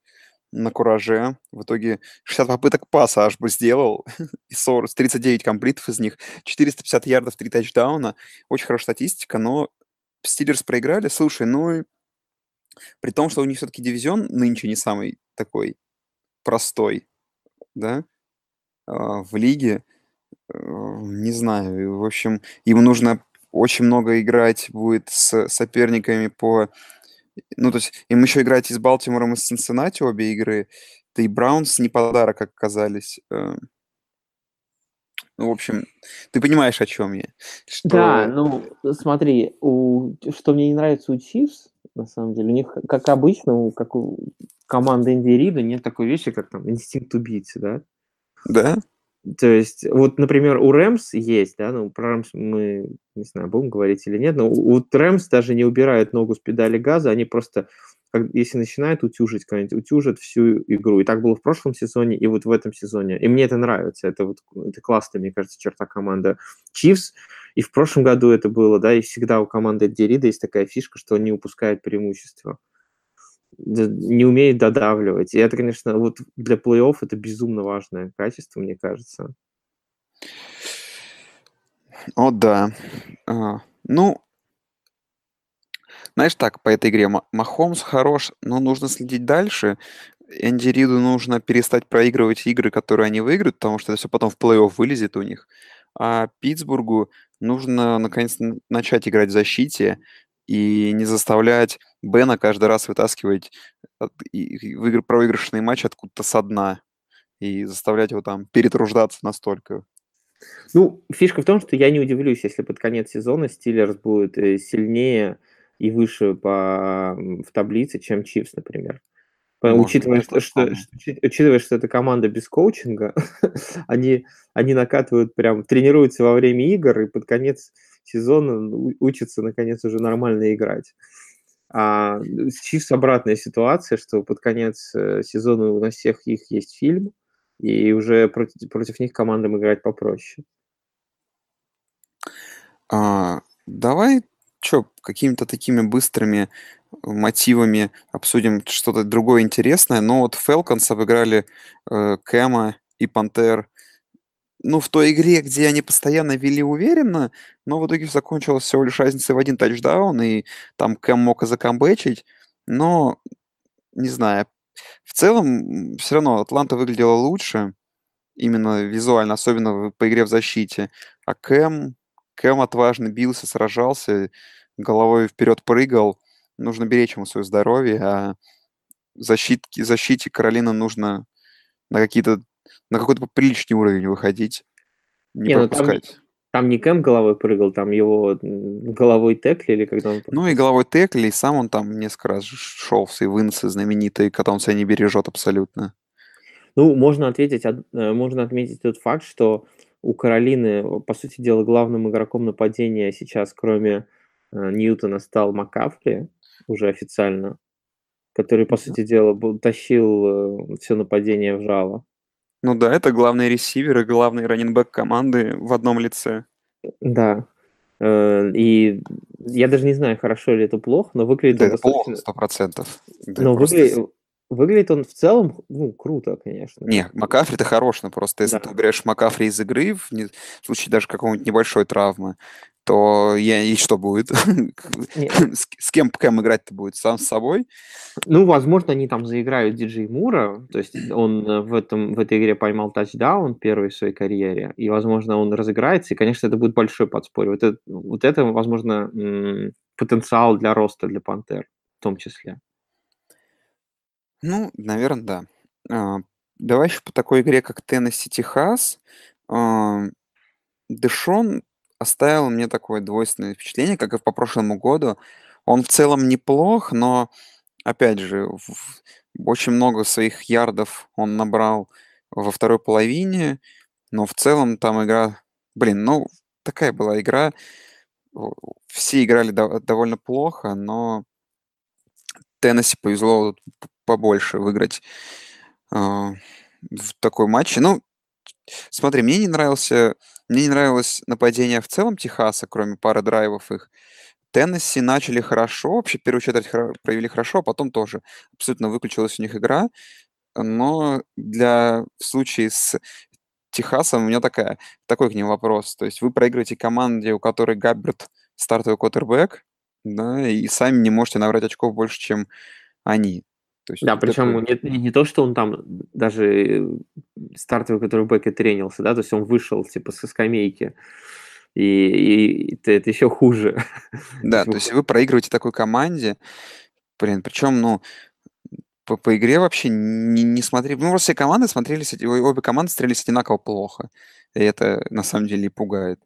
на кураже. В итоге 60 попыток паса аж бы сделал, и 40, 39 комплитов из них, 450 ярдов, 3 тачдауна. Очень хорошая статистика, но Стиллерс проиграли. Слушай, ну, при том, что у них все-таки дивизион нынче не самый такой простой, да, а, в лиге. Э, не знаю, в общем, им нужно очень много играть будет с соперниками по... Ну, то есть им еще играть и с Балтимором, и с Цинциннати обе игры. Да и Браунс не подарок, как оказались. Э. Ну, в общем, ты понимаешь, о чем я. Что... Да, ну, смотри, у... что мне не нравится у Чивс, на самом деле, у них, как обычно, как у команды Инди Рида, нет такой вещи, как там инстинкт убийцы, да? Да. То есть, вот, например, у Рэмс есть, да, ну, про Рэмс мы, не знаю, будем говорить или нет, но у Рэмс даже не убирают ногу с педали газа, они просто, как, если начинают утюжить кого-нибудь, утюжат всю игру. И так было в прошлом сезоне, и вот в этом сезоне. И мне это нравится, это вот это классная, мне кажется, черта команды Чивс. И в прошлом году это было, да, и всегда у команды Дерида есть такая фишка, что они упускают преимущество не умеет додавливать. И это, конечно, вот для плей-офф это безумно важное качество, мне кажется. О, да. А, ну, знаешь так, по этой игре Махомс хорош, но нужно следить дальше. Энди Риду нужно перестать проигрывать игры, которые они выиграют, потому что это все потом в плей-офф вылезет у них. А Питтсбургу нужно наконец начать играть в защите, и не заставлять Бена каждый раз вытаскивать проигрышный матч откуда-то со дна и заставлять его там перетруждаться настолько. Ну, фишка в том, что я не удивлюсь, если под конец сезона Стиллерс будет э, сильнее и выше по, в таблице, чем Чипс, например. Может, учитывая, что, что, учитывая, что это команда без коучинга, они, они накатывают прям, тренируются во время игр и под конец сезона учатся, наконец, уже нормально играть. А с Чивс обратная ситуация, что под конец э, сезона у нас всех их есть фильм, и уже против, против них командам играть попроще. А, давай что, какими-то такими быстрыми мотивами обсудим что-то другое интересное. Но вот Falcons обыграли э, Кэма и Пантер. Ну, в той игре, где они постоянно вели уверенно, но в итоге закончилось всего лишь разницей в один тачдаун, и там Кэм мог и закомбэчить, но, не знаю, в целом все равно Атланта выглядела лучше, именно визуально, особенно по игре в защите, а Кэм, Кэм отважно бился, сражался, головой вперед прыгал, нужно беречь ему свое здоровье, а защитки, защите Каролина нужно на какие-то на какой-то приличный уровень выходить, не, не пропускать. Ну, там, там не Кэм головой прыгал, там его головой теклили, когда он... Ну и головой текли, и сам он там несколько раз шел в свои выносы знаменитые, когда он себя не бережет абсолютно. Ну, можно ответить, э, можно отметить тот факт, что у Каролины, по сути дела, главным игроком нападения сейчас, кроме э, Ньютона, стал Макафри, уже официально, который, по сути дела, тащил э, все нападение в жало. Ну да, это главный ресивер и главный раненбэк команды в одном лице. Да. Э, и я даже не знаю, хорошо ли это плохо, но выглядит Да, это плохо, сто процентов. Но просто... выгля... выглядит он в целом, ну, круто, конечно. Не, Макафри ты хорош, но просто если Да. ты уберешь Макафри из игры в, не- в случае даже какой-нибудь небольшой травмы, то я, и что будет? С, с кем Кэм играть-то будет? Сам с собой? Ну, возможно, они там заиграют Диджей Мура, то есть он э, в, этом, в этой игре поймал тачдаун первый в своей карьере, и, возможно, он разыграется, и, конечно, это будет большой подспорье. Вот это, вот это возможно, потенциал для роста для Пантер в том числе. Ну, наверное, да. А, давай еще по такой игре, как Теннесси Техас. А, Дэшон оставил мне такое двойственное впечатление, как и по прошлому году. Он в целом неплох, но, опять же, очень много своих ярдов он набрал во второй половине, но в целом там игра... Блин, ну, такая была игра. Все играли дов- довольно плохо, но Теннесси повезло побольше выиграть а, в такой матче. Ну, смотри, мне не нравился, мне не нравилось нападение в целом Техаса, кроме пары драйвов их. Теннесси начали хорошо, вообще первую четверть хоро- провели хорошо, а потом тоже абсолютно выключилась у них игра. Но для в с Техасом у меня такая, такой к ним вопрос. То есть вы проигрываете команде, у которой Габберт стартовый квотербек, да, и сами не можете набрать очков больше, чем они. То есть Да, вот причем такой- не, не- то, что он там даже э, стартовый квотербек и тренился, да, то есть он вышел типа со скамейки, и, и это, это еще хуже. Да, то есть вы проигрываете такой команде, блин, причем, ну, по, по игре вообще не, не смотри, ну, просто все команды смотрелись, обе команды стрелялись одинаково плохо, и это на самом деле и пугает.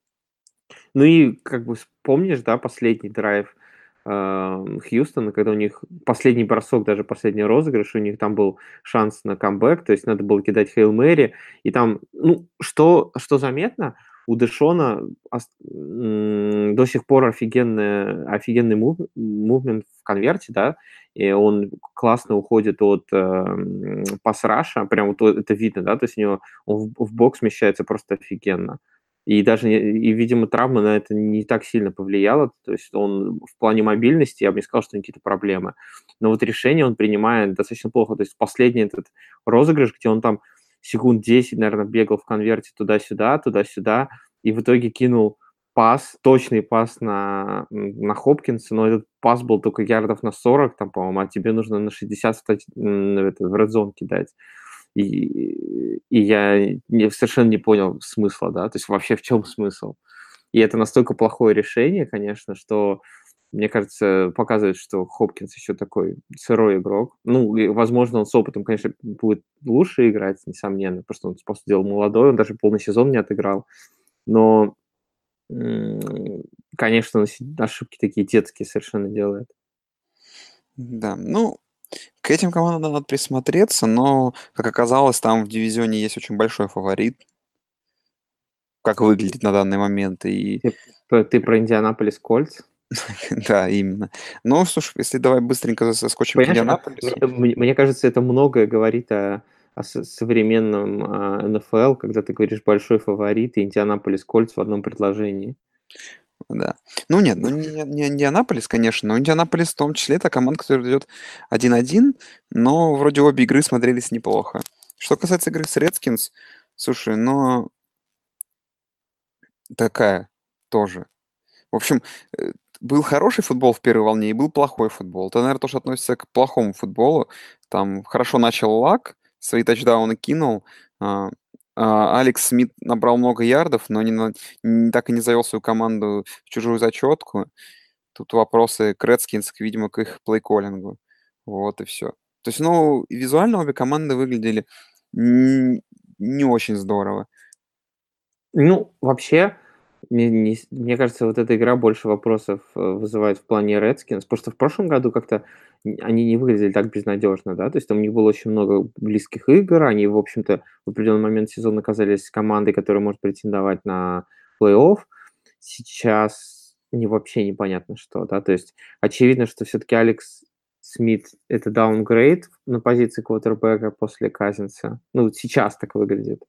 Ну и как бы помнишь, да, последний драйв Хьюстона, когда у них последний бросок, даже последний розыгрыш, у них там был шанс на камбэк, то есть надо было кидать Хейл Мэри, и там, ну, что, что заметно, у Дэшона до сих пор офигенный, офигенный мув, мувмент в конверте, да, и он классно уходит от э, пас-раша, прям вот это видно, да, то есть у него он в, в бокс смещается просто офигенно. И даже, и, видимо, травма на это не так сильно повлияла. То есть он в плане мобильности, я бы не сказал, что какие-то проблемы. Но вот решение он принимает достаточно плохо. То есть последний этот розыгрыш, где он там секунд 10, наверное, бегал в конверте туда-сюда, туда-сюда, и в итоге кинул пас, точный пас на, на Хопкинса, но этот пас был только ярдов на 40, там, по-моему, а тебе нужно на 60 в, в редзон кидать. И, и я не- совершенно не понял смысла, да, то есть вообще в чем смысл. И это настолько плохое решение, конечно, что, мне кажется, показывает, что Хопкинс еще такой сырой игрок. Ну, и, возможно, он с опытом, конечно, будет лучше играть, несомненно, потому что он, по сути дела, молодой, он даже полный сезон не отыграл. Но, конечно, ошибки такие детские совершенно делает. Да, ну, к этим командам надо присмотреться, но, как оказалось, там в дивизионе есть очень большой фаворит, как выглядит на данный момент, и П- Ты про Индианаполис Кольц? да, именно. Ну, слушай, если давай быстренько заскочим к а, Индианаполису. мне, кажется, это многое говорит о, о со- современном а, НФЛ, когда ты говоришь большой фаворит и Индианаполис Кольц в одном предложении. Да. Ну нет, ну не, не Индианаполис, конечно, но Индианаполис в том числе это команда, которая идет 1-1, но вроде обе игры смотрелись неплохо. Что касается игры с Редскинс, слушай, ну такая тоже. В общем, э, был хороший футбол в первой волне и был плохой футбол. Это, наверное, тоже относится к плохому футболу. Там хорошо начал Лак, свои тачдауны кинул. А, Алекс Смит набрал много ярдов, но не, не- так и не завел свою команду в чужую зачетку. Тут вопросы к Редскинс, видимо, к их плей-коллингу. Вот и все. То есть, ну, визуально обе команды выглядели н- не очень здорово. Ну, вообще, мне, не мне кажется, вот эта игра больше вопросов э, вызывает в плане Redskins, что в прошлом году как-то они не выглядели так безнадежно, да, то есть там у них было очень много близких игр, они, в общем-то, в определенный момент сезона оказались командой, которая может претендовать на плей-офф. Сейчас не вообще непонятно что, да, то есть очевидно, что все-таки Алекс Смит – это даунгрейд на позиции квотербека после Казинца. Ну, сейчас так выглядит.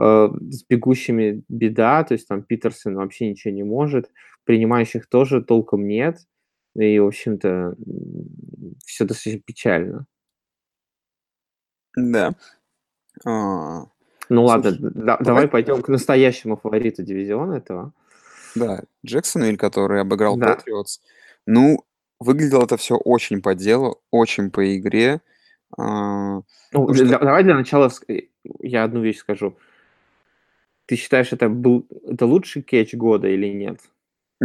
Э, с бегущими беда, то есть там Питерсон вообще ничего не может, принимающих тоже толком нет, и, в общем-то, все достаточно печально. Да. А, Ну ладно, слушай, да- давай, давай пойдем к настоящему фавориту дивизиона этого. да, Джексонвиль, который обыграл Да. Патриотс. Ну, выглядело это все очень по делу, очень по игре. А, Ну, что... давай для начала э, я одну вещь скажу. Ты считаешь, это был это лучший кетч года или нет?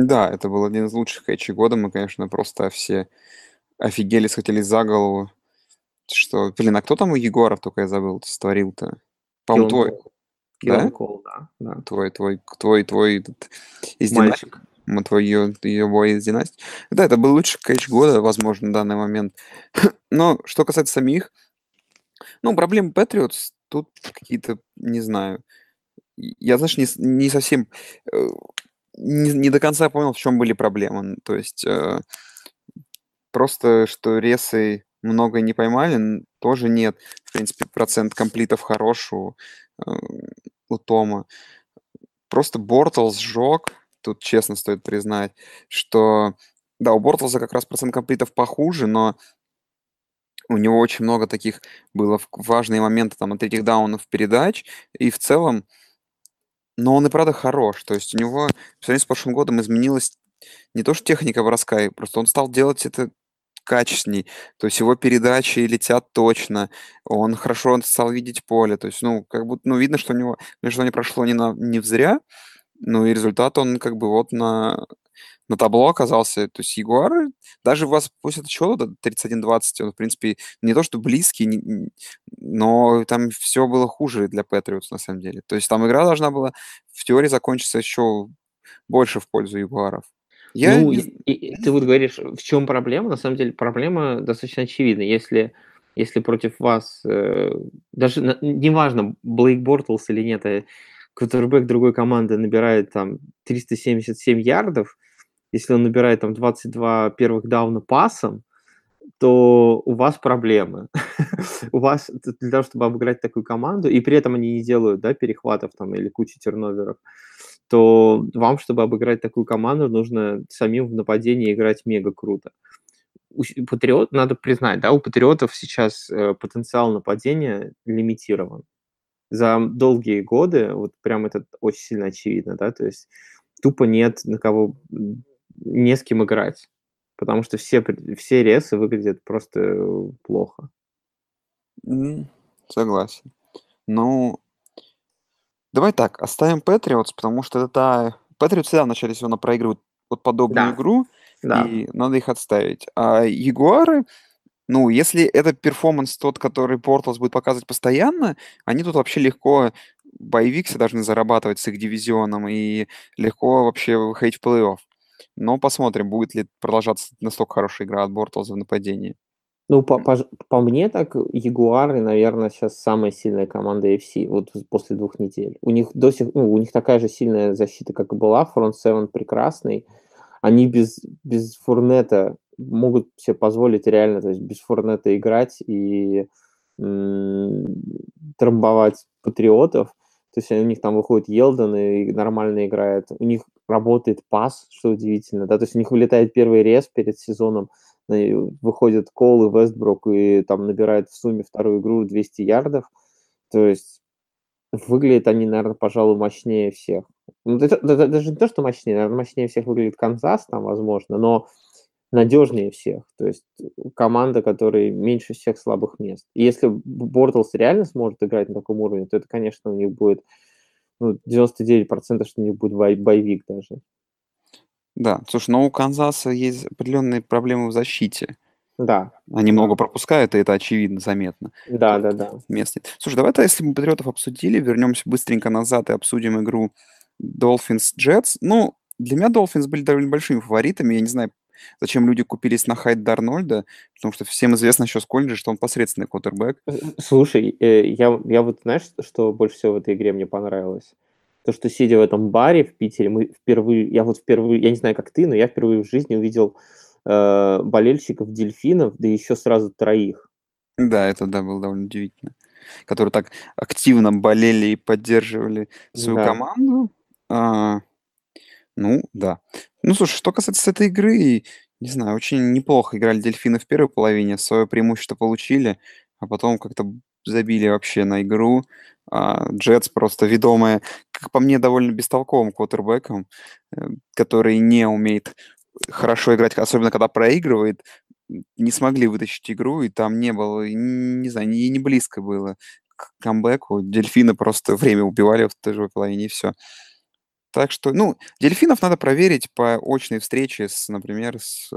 Да, это был один из лучших кэтчей года. Мы, конечно, просто все офигели, схватились за голову. Что, блин, а кто там у Егора, только я забыл, створил-то? По-моему, твой, да? Кол, да, да. Твой, твой, твой, твой этот, из. Мальчик. м, Твой ее, ее бой из династии. Да, это был лучший кэч года, возможно, на данный момент. Но что касается самих, ну, проблемы Патриотс тут какие-то, не знаю. Я, знаешь, не, не совсем, э, не, не до конца понял, в чем были проблемы. То есть э, просто, что ресы много не поймали, тоже нет. В принципе, процент комплитов хорош у, э, у Тома. Просто Бортлс сжег, тут честно стоит признать, что, да, у Бортлза как раз процент комплитов похуже, но у него очень много таких было важные моменты там на третьих даунов передач, и в целом, но он и правда хорош, то есть у него по сравнению с прошлым годом изменилась не то что техника броска, просто он стал делать это качественней, то есть его передачи летят точно, он хорошо стал видеть поле, то есть, ну, как будто, ну, видно, что у него, что не прошло не, на, не зря, ну, и результат он как бы вот на, на табло оказался, то есть Ягуары, даже у вас, пусть это счет 31-20, он, в принципе, не то что близкий, не- но там все было хуже для Патриотс, на самом деле. То есть там игра должна была в теории закончиться еще больше в пользу Ягуаров. Я Ну, и, и- ты вот говоришь, в чем проблема? На самом деле проблема достаточно очевидна. Если, если против вас, э, даже на- неважно, Блейк Бортлс или нет, а квотербек другой команды набирает там 377 ярдов, если он набирает там 22 первых дауна пасом, то у вас проблемы. у вас для того, чтобы обыграть такую команду, и при этом они не делают да, перехватов там или кучи терноверов, то вам, чтобы обыграть такую команду, нужно самим в нападении играть мега круто. У Патриот, надо признать, да, у Патриотов сейчас э, потенциал нападения лимитирован. За долгие годы, вот прям это очень сильно очевидно, да, то есть тупо нет на кого, не с кем играть, потому что все, все ресы выглядят просто э, плохо. м, согласен. Ну, давай так, оставим Патриотс, потому что это та... Патриотс всегда в начале сезона проигрывают вот подобную Да, игру, да. и надо их отставить. А Ягуары, ну, если это перформанс тот, который Портлс будет показывать постоянно, они тут вообще легко боевик все должны зарабатывать с их дивизионом и легко вообще выходить в плей-офф. Но посмотрим, будет ли продолжаться настолько хорошая игра от Бортлза в нападении. Ну, по, по, по мне так, Ягуары, наверное, сейчас самая сильная команда AFC, вот после двух недель. У них до сих, ну, у них такая же сильная защита, как и была, фронт 7 прекрасный. Они без, без Фурнета могут себе позволить реально, то есть без Фурнета играть и м, трамбовать патриотов. То есть у них там выходит Елден и нормально играет. У них работает пас, что удивительно, да, то есть у них вылетает первый рез перед сезоном, выходят Кол и Вестбрук и там набирают в сумме вторую игру 200 ярдов. То есть выглядят они, наверное, пожалуй, мощнее всех. Ну, даже не то, что мощнее, наверное, мощнее всех выглядит Канзас там, возможно, но надежнее всех. То есть команда, которой меньше всех слабых мест. И если Бортлс реально сможет играть на таком уровне, то это, конечно, у них будет ну, 99%, что у них будет бой- боевик даже. Да, слушай, но у Канзаса есть определенные проблемы в защите. Да, Они много пропускают, и это очевидно, заметно. да, да, да. мест нет. Слушай, давай-то, если мы Патриотов обсудили, вернемся быстренько назад и обсудим игру Dolphins Jets. Ну, для меня Dolphins были довольно большими фаворитами. Я не знаю, зачем люди купились на Хайд Дарнольда, потому что всем известно еще с колледжа, что он посредственный квотербек. Э, Слушай, э, я, я вот, знаешь, что больше всего в этой игре мне понравилось? То, что сидя в этом баре в Питере, мы впервые, я вот впервые, я не знаю, как ты, но я впервые в жизни увидел э, болельщиков дельфинов, да еще сразу троих. Да, это да, было довольно удивительно. Которые так активно болели и поддерживали свою Да. команду. А, ну, да. Ну, слушай, что касается этой игры, не знаю, очень неплохо играли дельфины в первой половине, свое преимущество получили, а потом как-то забили вообще на игру. А, Джетс просто ведомая, как по мне, довольно бестолковым квотербеком, э, который не умеет хорошо играть, особенно когда проигрывает, не смогли вытащить игру, и там не было, не знаю, не, не близко было к камбэку. Дельфины просто время убивали в той же половине, и все. Так что, ну, дельфинов надо проверить по очной встрече с, например, с,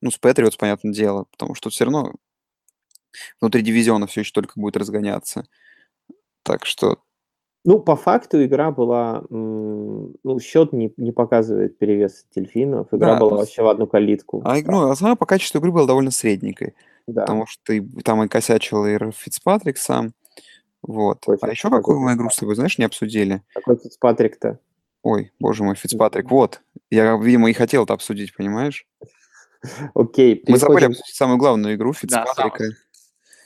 ну, с Патриотс, понятное дело, потому что все равно внутри дивизиона все еще только будет разгоняться. Так что... Ну, по факту игра была... Ну, счет не, не показывает перевес дельфинов. Игра да, была вообще в одну калитку. А, ну, а сама по качеству игры была довольно средненькой. Да. Потому что и, там и косячил и Фицпатрик сам. Вот. Какой а еще какую мы игру с тобой, знаешь, не обсудили? Какой Фицпатрик-то? Ой, боже мой, Фицпатрик. Вот. Я, видимо, и хотел это обсудить, понимаешь? Окей. Мы забыли обсудить самую главную игру Фицпатрика. Да,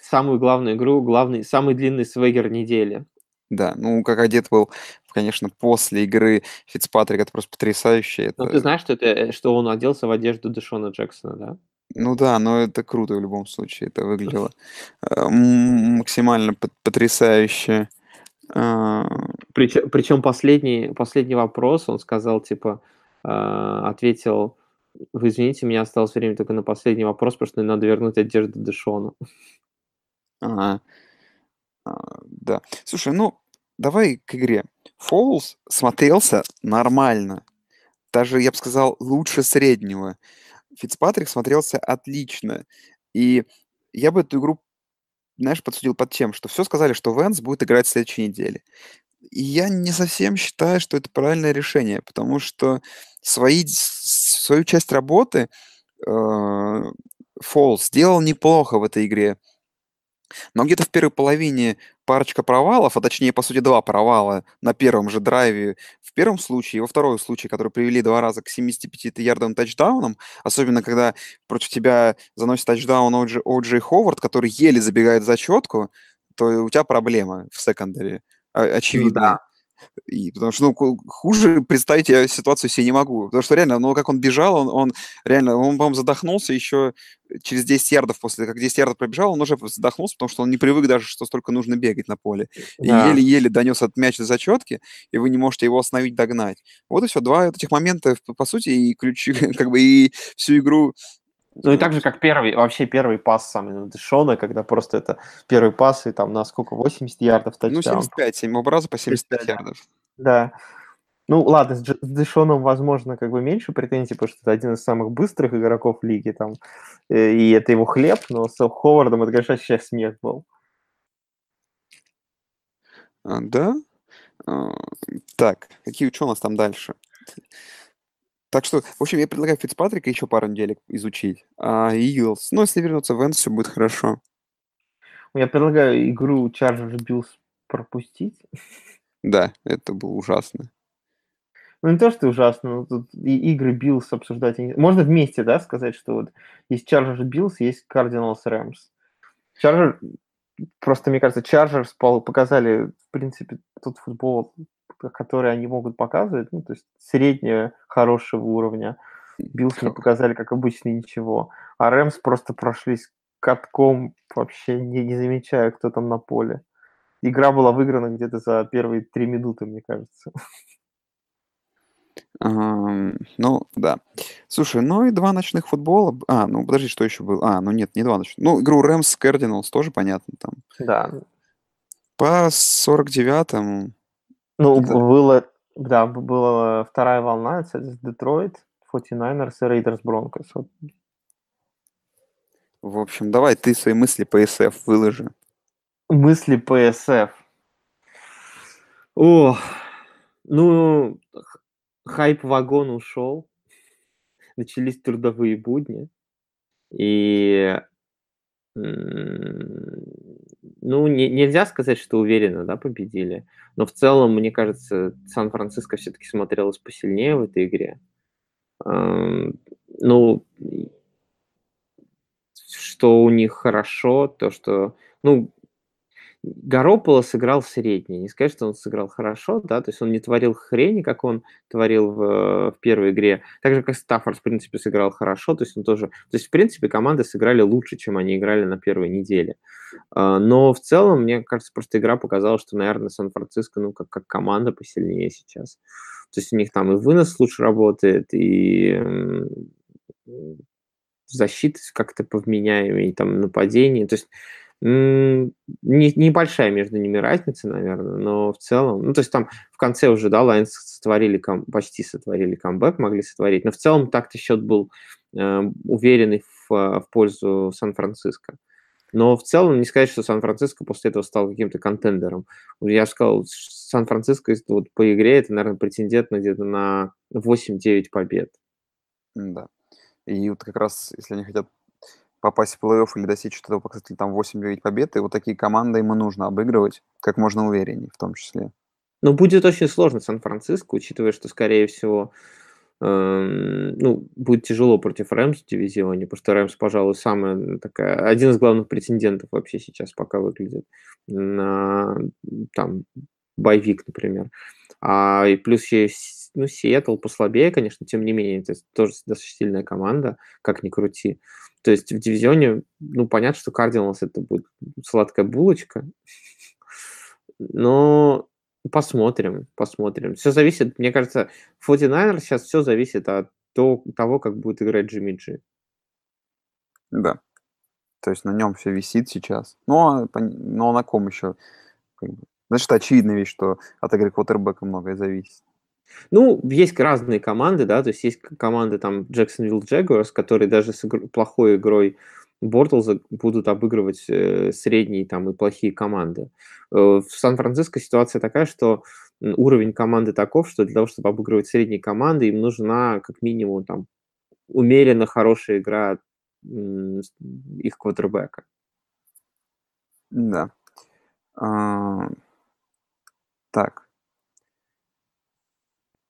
самую главную игру, главный, самый длинный свегер недели. Да, ну, как одет был, конечно, после игры Фицпатрик, это просто потрясающе. Это... Ну, ты знаешь, что, это, что он оделся в одежду Дэшона Джексона, да? Ну да, но это круто в любом случае. Это выглядело э, максимально потрясающе. Причем, причем последний, последний вопрос, он сказал, типа, а, ответил, вы извините, у меня осталось время только на последний вопрос, потому что надо вернуть одежду Дэшона. Ага. А, да. Слушай, ну, давай к игре. Фолс смотрелся нормально. Даже, я бы сказал, лучше среднего. Фицпатрик смотрелся отлично. И я бы эту игру, знаешь, подсудил под тем, что все сказали, что Венс будет играть в следующей неделе. И я не совсем считаю, что это правильное решение, потому что свои, свою часть работы э, сделал неплохо в этой игре. Но где-то в первой половине парочка провалов, а точнее, по сути, два провала на первом же драйве в первом случае, и во втором случае, который привели два раза к 75 ярдовым тачдаунам, особенно когда против тебя заносит тачдаун О'Джей О'Джей Ховард, который еле забегает за четку, то у тебя проблема в секондаре, очевидно. Ну, да. И, потому что, ну, хуже представить я ситуацию себе не могу. Потому что реально, ну, как он бежал, он, он реально, он, по-моему, задохнулся еще через 10 ярдов после, как 10 ярдов пробежал, он уже задохнулся, потому что он не привык даже, что столько нужно бегать на поле. И да. еле-еле донес этот мяч до зачетки, и вы не можете его остановить, догнать. Вот и все, два этих момента, по сути, и ключи, как бы, и всю игру ну и так же, как первый, вообще первый пас сам Дэшона, когда просто это первый пас, и там на сколько, 80 ярдов тачдаун. Ну, 75, 7 раза по 75 75, ярдов. Да. Ну, ладно, с, Дэшоном, возможно, как бы меньше претензий, потому что это один из самых быстрых игроков лиги, там, э, и это его хлеб, но с Ховардом это, конечно, сейчас смех был. А, да? А, так, какие, у нас там дальше? Так что, в общем, я предлагаю Фицпатрика еще пару недель изучить. А Eagles, ну, если вернуться в Энс, все будет хорошо. Я предлагаю игру Chargers Bills пропустить. Да, это было ужасно. Ну, не то, что ужасно, но тут и игры Bills обсуждать. Можно вместе, да, сказать, что вот есть Chargers Bills, есть Cardinals Rams. Chargers, просто, мне кажется, Chargers показали, в принципе, тот футбол, которые они могут показывать, ну, то есть среднего хорошего уровня. Биллс не показали, как обычно, ничего. А Рэмс просто прошлись катком, вообще не, не замечая, кто там на поле. Игра была выиграна где-то за первые три минуты, мне кажется. Ну, да. Слушай, ну и два ночных футбола. А, ну подожди, что еще было? А, ну нет, не два ночных. Ну, игру Рэмс Кардиналс тоже понятно там. Да. По 49-му ну, Это... было, да, была вторая волна, это Детройт, 49ers и Raiders Broncos. Вот. В общем, давай ты свои мысли по SF выложи. Мысли SF. О, ну, хайп-вагон ушел, начались трудовые будни, и ну, не, нельзя сказать, что уверенно, да, победили. Но в целом, мне кажется, Сан-Франциско все-таки смотрелось посильнее в этой игре. Ну, что у них хорошо, то, что, ну, Гарополо сыграл средний. Не сказать, что он сыграл хорошо, да, то есть он не творил хрени, как он творил в, в первой игре. Так же, как Стаффорд, в принципе, сыграл хорошо, то есть он тоже... То есть, в принципе, команды сыграли лучше, чем они играли на первой неделе. А, но в целом, мне кажется, просто игра показала, что, наверное, Сан-Франциско, ну, как, как команда посильнее сейчас. То есть у них там и вынос лучше работает, и защита как-то повменяемее, и там нападение. То есть не, небольшая между ними разница, наверное, но в целом, ну, то есть там в конце уже, да, Lions сотворили, ком, почти сотворили камбэк, могли сотворить, но в целом так-то счет был э, уверенный в, в пользу Сан-Франциско. Но в целом не сказать, что Сан-Франциско после этого стал каким-то контендером. Я сказал, Сан-Франциско вот по игре это, наверное, претендент на где-то на 8-9 побед. Да. И вот как раз, если они хотят попасть в плей-офф или достичь этого показателя там 8-9 побед, и вот такие команды ему нужно обыгрывать как можно увереннее в том числе. Ну, будет очень сложно Сан-Франциско, учитывая, что, скорее всего, эм, ну, будет тяжело против Рэмс в дивизионе, потому что Рэмс, пожалуй, самая такая, один из главных претендентов вообще сейчас пока выглядит на там боевик, например. А и плюс есть, ну, Сиэтл послабее, конечно, тем не менее, это тоже достаточно сильная команда, как ни крути. То есть в дивизионе, ну, понятно, что Кардиналс это будет сладкая булочка, но посмотрим, посмотрим. Все зависит, мне кажется, 49ers сейчас все зависит от того, как будет играть Джимми Джи. Да. То есть на нем все висит сейчас. Но, но на ком еще? Значит, очевидная вещь, что от игры квотербека многое зависит. Ну, есть разные команды, да, то есть есть команды там Jacksonville Jaguars, которые даже с игр... плохой игрой Бортлза будут обыгрывать э, средние там и плохие команды. Э, в Сан-Франциско ситуация такая, что уровень команды таков, что для того, чтобы обыгрывать средние команды, им нужна как минимум там умеренно хорошая игра м, их квотербека. Да. А... Так.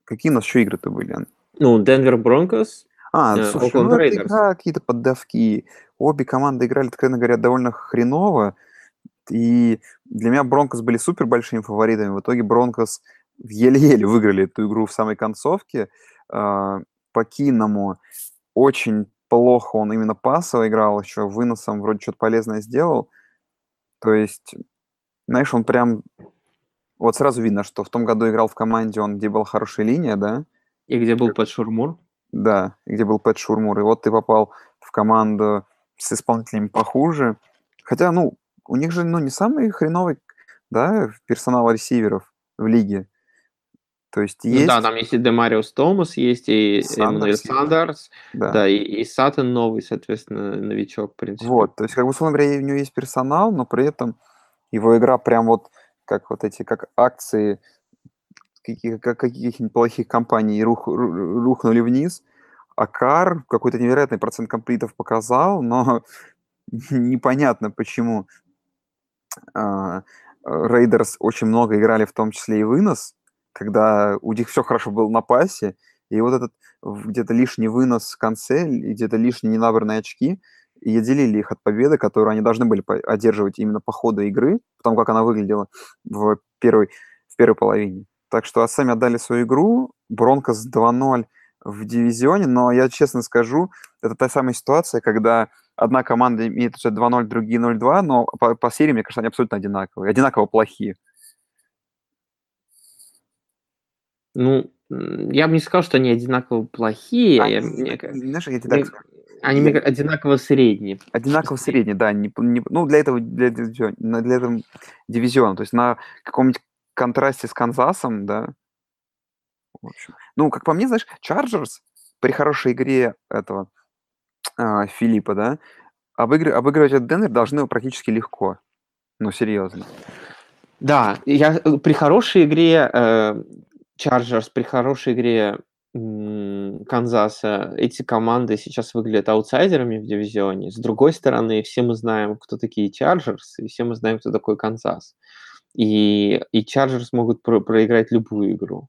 Какие у нас еще игры-то были? Ну, Денвер Бронкос, А, э, слушай, ну это игра, какие-то поддавки. Обе команды играли, откровенно говоря, довольно хреново. И для меня Бронкос были супер большими фаворитами. В итоге Бронкос еле-еле выиграли эту игру в самой концовке. А, по Кинному очень плохо он именно пасово играл, еще выносом вроде что-то полезное сделал. То есть, знаешь, он прям вот сразу видно, что в том году играл в команде он, где была хорошая линия, да? И где был Пэт Шурмур. Да, где был Пэт Шурмур. И вот ты попал в команду с исполнителями похуже. Хотя, ну, у них же, ну, не самый хреновый, да, персонал ресиверов в лиге. То есть есть... Ну, да, там есть и Демариус Томас, есть и Эммануэль Сандерс, да, да и, и Саттон новый, соответственно, новичок, в принципе. Вот, то есть, как бы, условно говоря, у него есть персонал, но при этом его игра прям вот как вот эти, как акции каких, как каких-нибудь плохих компаний рух, рухнули вниз, а Кар какой-то невероятный процент комплитов показал, но непонятно почему. Рейдерс очень много играли, в том числе и вынос, когда у них все хорошо было на пасе, и вот этот где-то лишний вынос в конце, где-то лишние ненабранные очки – и отделили их от победы, которую они должны были одерживать именно по ходу игры, потому как она выглядела в первой, в первой половине. Так что а сами отдали свою игру, Бронкос 2-0 в дивизионе, но я честно скажу, это та самая ситуация, когда одна команда имеет уже 2-0, другие 0-2, но по, по серии, мне кажется, они абсолютно одинаковые, одинаково плохие. Ну, я бы не сказал, что они одинаково плохие. А, я, мне, знаешь, я тебе так скажу. Они я... одинаково средние. Одинаково средние, да. Не, не, ну, для этого, для, для, для этого дивизиона. То есть на каком-нибудь контрасте с Канзасом, да. В общем. Ну, как по мне, знаешь, Чарджерс при хорошей игре этого э, Филиппа, да, обыгр... обыгрывать этот Денвер должны практически легко. Ну, серьезно. Да, я при хорошей игре э, Чарджерс, при хорошей игре Канзаса, эти команды сейчас выглядят аутсайдерами в дивизионе. С другой стороны, все мы знаем, кто такие Чарджерс, и все мы знаем, кто такой Канзас. И, и Чарджерс могут про проиграть любую игру.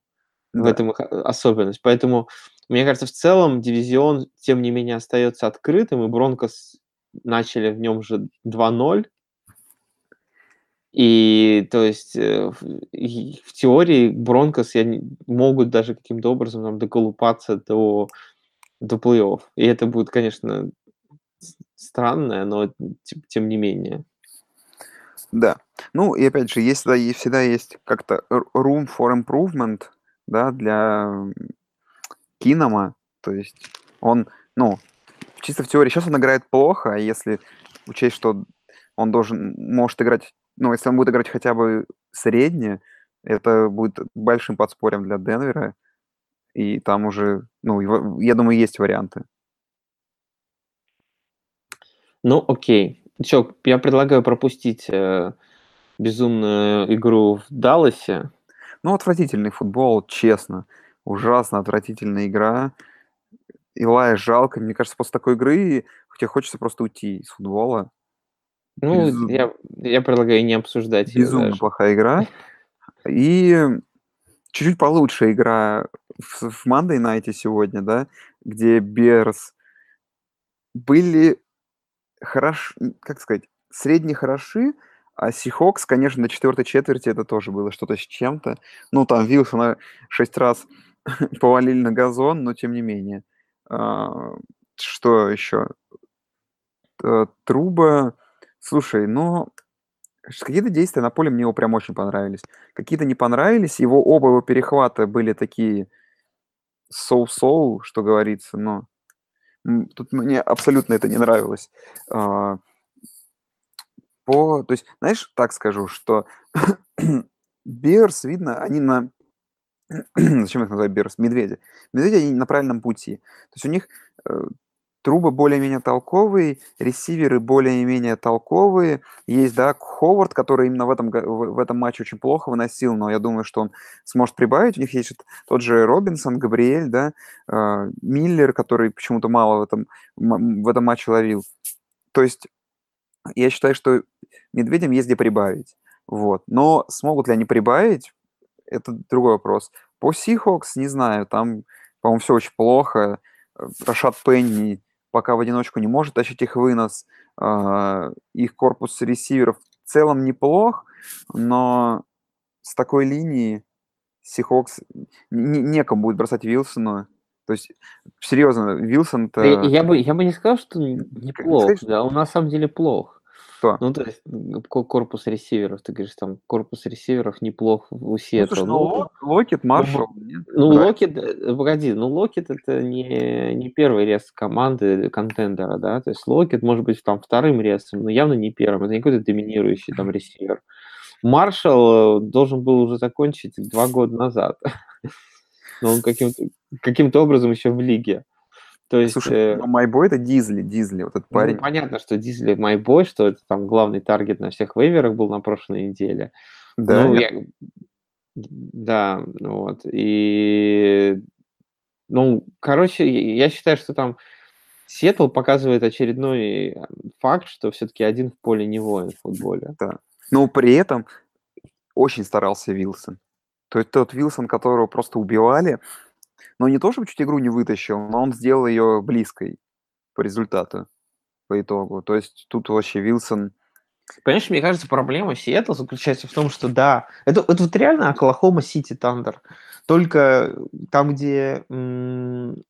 Да. В этом их особенность. Поэтому, мне кажется, в целом дивизион, тем не менее, остается открытым, и Бронкос начали в нем же 2-0. И то есть э, в, в теории Бронкос могут даже каким-то образом там, доколупаться до, до плей-офф. И это будет, конечно, странное, но тем не менее. Да. Ну, и опять же, есть, всегда, всегда есть как-то room for improvement, да, для Кинома. То есть он, ну, чисто в теории, сейчас он играет плохо, а если учесть, что он должен, может играть, ну, если он будет играть хотя бы средне, это будет большим подспорьем для Денвера, и там уже, ну, я думаю, есть варианты. Ну, окей. Чё, я предлагаю пропустить э, безумную игру в Далласе. Ну, отвратительный футбол, честно. Ужасно отвратительная игра. Илая жалко. Мне кажется, после такой игры тебе хочется просто уйти из футбола. Ну, Безум... я, я предлагаю не обсуждать Безумно плохая игра. И чуть-чуть получше игра в, в Monday Night сегодня, да, где Берс были хорош, как сказать, средне хороши, а Сихокс, конечно, на четвертой четверти это тоже было что-то с чем-то. Ну, там Вилсона шесть раз повалили на газон, но тем не менее. А, что еще? Труба. Слушай, ну, какие-то действия на поле мне его прям очень понравились. Какие-то не понравились. Его оба его перехвата были такие соу-соу, что говорится, но Тут мне абсолютно это не нравилось. А, по, то есть, знаешь, так скажу, что Берс, видно, они на... Зачем их называют Берс? Медведи. Медведи, они на правильном пути. То есть у них э, трубы более-менее толковые, ресиверы более-менее толковые. Есть, да, Ховард, который именно в этом, в этом матче очень плохо выносил, но я думаю, что он сможет прибавить. У них есть тот же Робинсон, Габриэль, да, э, Миллер, который почему-то мало в этом, в этом матче ловил. То есть я считаю, что медведям есть где прибавить. Вот. Но смогут ли они прибавить, это другой вопрос. По Сихокс, не знаю, там, по-моему, все очень плохо. Рашат Пенни пока в одиночку не может тащить их вынос. А, их корпус ресиверов в целом неплох, но с такой линии Сихокс некому будет бросать Вилсона. То есть, серьезно, Вилсон-то... Я, я, бы, я бы не сказал, что неплохо, да, он на самом деле плох. Кто? Ну, то есть корпус ресиверов, ты говоришь, там корпус ресиверов неплох у Сиэтла. Ну, ну, Локет, Маршал. Ну, ну Локет, э, погоди, ну Локет это не, не первый рес команды контендера, да, то есть Локет может быть там вторым ресом, но явно не первым, это не какой-то доминирующий там ресивер. Маршал э, должен был уже закончить два года назад, но он каким-то каким образом еще в лиге. То есть, Слушай, э, ну, Майбой это Дизли, Дизли, вот этот ну, парень. Ну, понятно, что Дизли Майбой, что это там главный таргет на всех вейверах был на прошлой неделе. Да, ну, я... да, вот. И, ну, короче, я считаю, что там Сиэтл показывает очередной факт, что все-таки один в поле не воин в футболе. Да. Но при этом очень старался Вилсон. То есть тот Вилсон, которого просто убивали, но не то, чтобы чуть игру не вытащил, но он сделал ее близкой по результату, по итогу. То есть тут вообще Вилсон... Понимаешь, мне кажется, проблема Сиэтла заключается в том, что да, это, это вот реально Оклахома Сити Тандер. Только там, где м-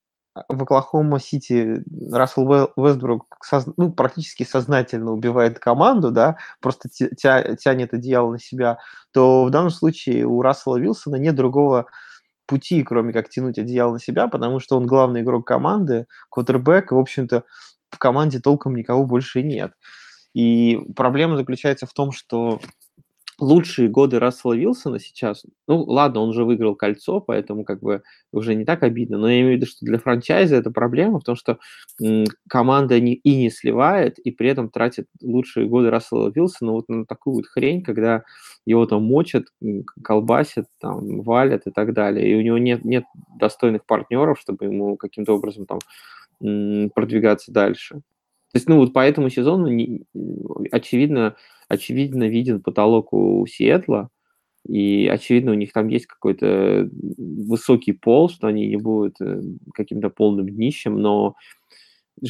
в Оклахома Сити Рассел Вестбрук соз... ну, практически сознательно убивает команду, да, просто тя... тянет одеяло на себя, то в данном случае у Рассела Вилсона нет другого пути, кроме как тянуть одеяло на себя, потому что он главный игрок команды, квотербек, и, в общем-то, в команде толком никого больше нет. И проблема заключается в том, что лучшие годы Рассела Вилсона сейчас, ну ладно, он уже выиграл кольцо, поэтому как бы уже не так обидно, но я имею в виду, что для франчайза это проблема в том, что м, команда не, и не сливает, и при этом тратит лучшие годы Рассела Вилсона вот на такую вот хрень, когда его там мочат, колбасят, там, валят и так далее, и у него нет, нет достойных партнеров, чтобы ему каким-то образом там м, продвигаться дальше. То есть, ну вот по этому сезону не, очевидно, очевидно виден потолок у Сиэтла, и очевидно у них там есть какой-то высокий пол, что они не будут э, каким-то полным днищем, но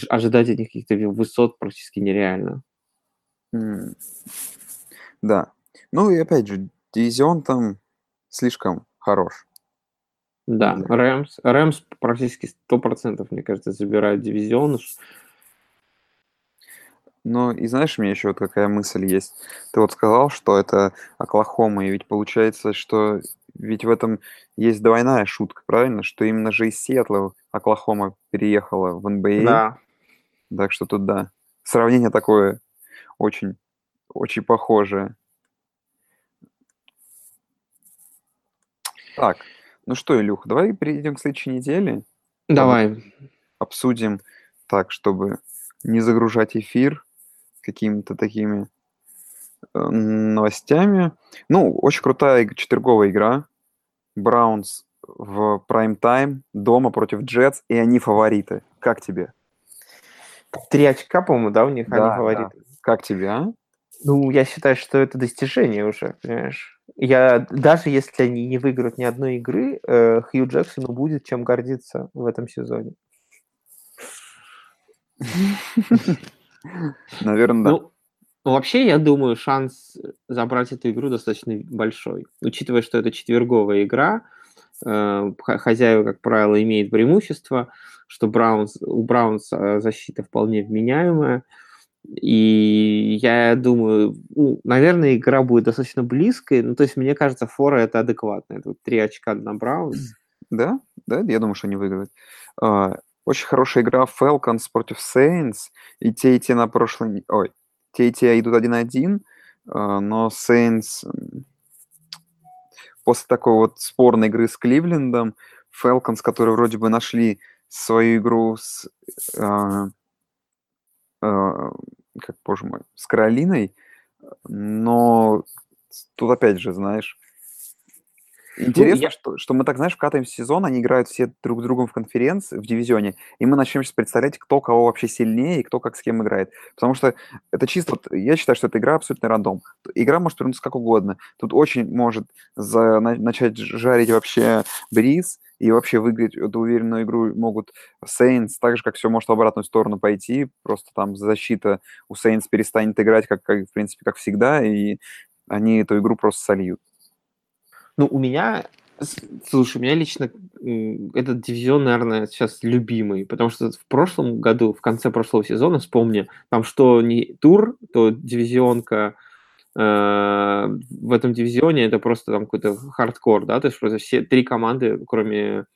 ожидать от них каких-то высот практически нереально. Mm. Да. Ну и опять же, дивизион там слишком хорош. Да, Да. Рэмс. Рэмс практически 100%, мне кажется, забирают дивизион. Ну и знаешь, у меня еще вот какая мысль есть. Ты вот сказал, что это Оклахома, и ведь получается, что ведь в этом есть двойная шутка, правильно? Что именно же из Сиэтла Оклахома переехала в НБА. Да. Так что тут да. Сравнение такое очень, очень похожее. Так, ну что, Илюх, давай перейдем к следующей неделе. Давай. Обсудим так, чтобы не загружать эфир какими-то такими э, новостями. Ну, очень крутая четверговая игра. Браунс в прайм-тайм дома против Джетс, и они фавориты. Как тебе? Три очка, по-моему, да, у них Да, они да. фавориты. Как тебе, а? Ну, я считаю, что это достижение уже, понимаешь? Я, даже если они не выиграют ни одной игры, э, Хью Джексону будет чем гордиться в этом сезоне. Наверное, да. Ну, вообще, я думаю, шанс забрать эту игру достаточно большой. Учитывая, что это четверговая игра, э, хозяева, как правило, имеют преимущество, что Браунс, у Браунс э, защита вполне вменяемая. И я думаю, ну, наверное, игра будет достаточно близкой. Ну, то есть, мне кажется, фора это адекватно. Это вот три очка на Браунс. Да, да, я думаю, что они выиграют. А, Очень хорошая игра Falcons против Saints. И те, и те на прошлой... Ой, те, и те идут 1-1, а, но Saints после такой вот спорной игры с Кливлендом, Falcons, которые вроде бы нашли свою игру с... а, а, как, боже мой, с Каролиной, но тут опять же, знаешь, Интересно, я- что, что мы так, знаешь, вкатываем в сезон, они играют все друг с другом в конференции, в дивизионе, и мы начнем сейчас представлять, кто кого вообще сильнее и кто как с кем играет. Потому что это чисто, вот, я считаю, что эта игра абсолютно рандом. Игра может вернуться как угодно. Тут очень может за- на- начать жарить вообще Бриз, и вообще выиграть эту уверенную игру могут Saints, так же, как все может в обратную сторону пойти, просто там защита у Saints перестанет играть, как, как в принципе, как всегда, и они эту игру просто сольют. Ну, у меня, слушай, у меня лично этот дивизион, наверное, сейчас любимый, потому что в прошлом году, в конце прошлого сезона, вспомни, там что не тур, то дивизионка э, в этом дивизионе это просто там какой-то хардкор, да, то есть просто все три команды, кроме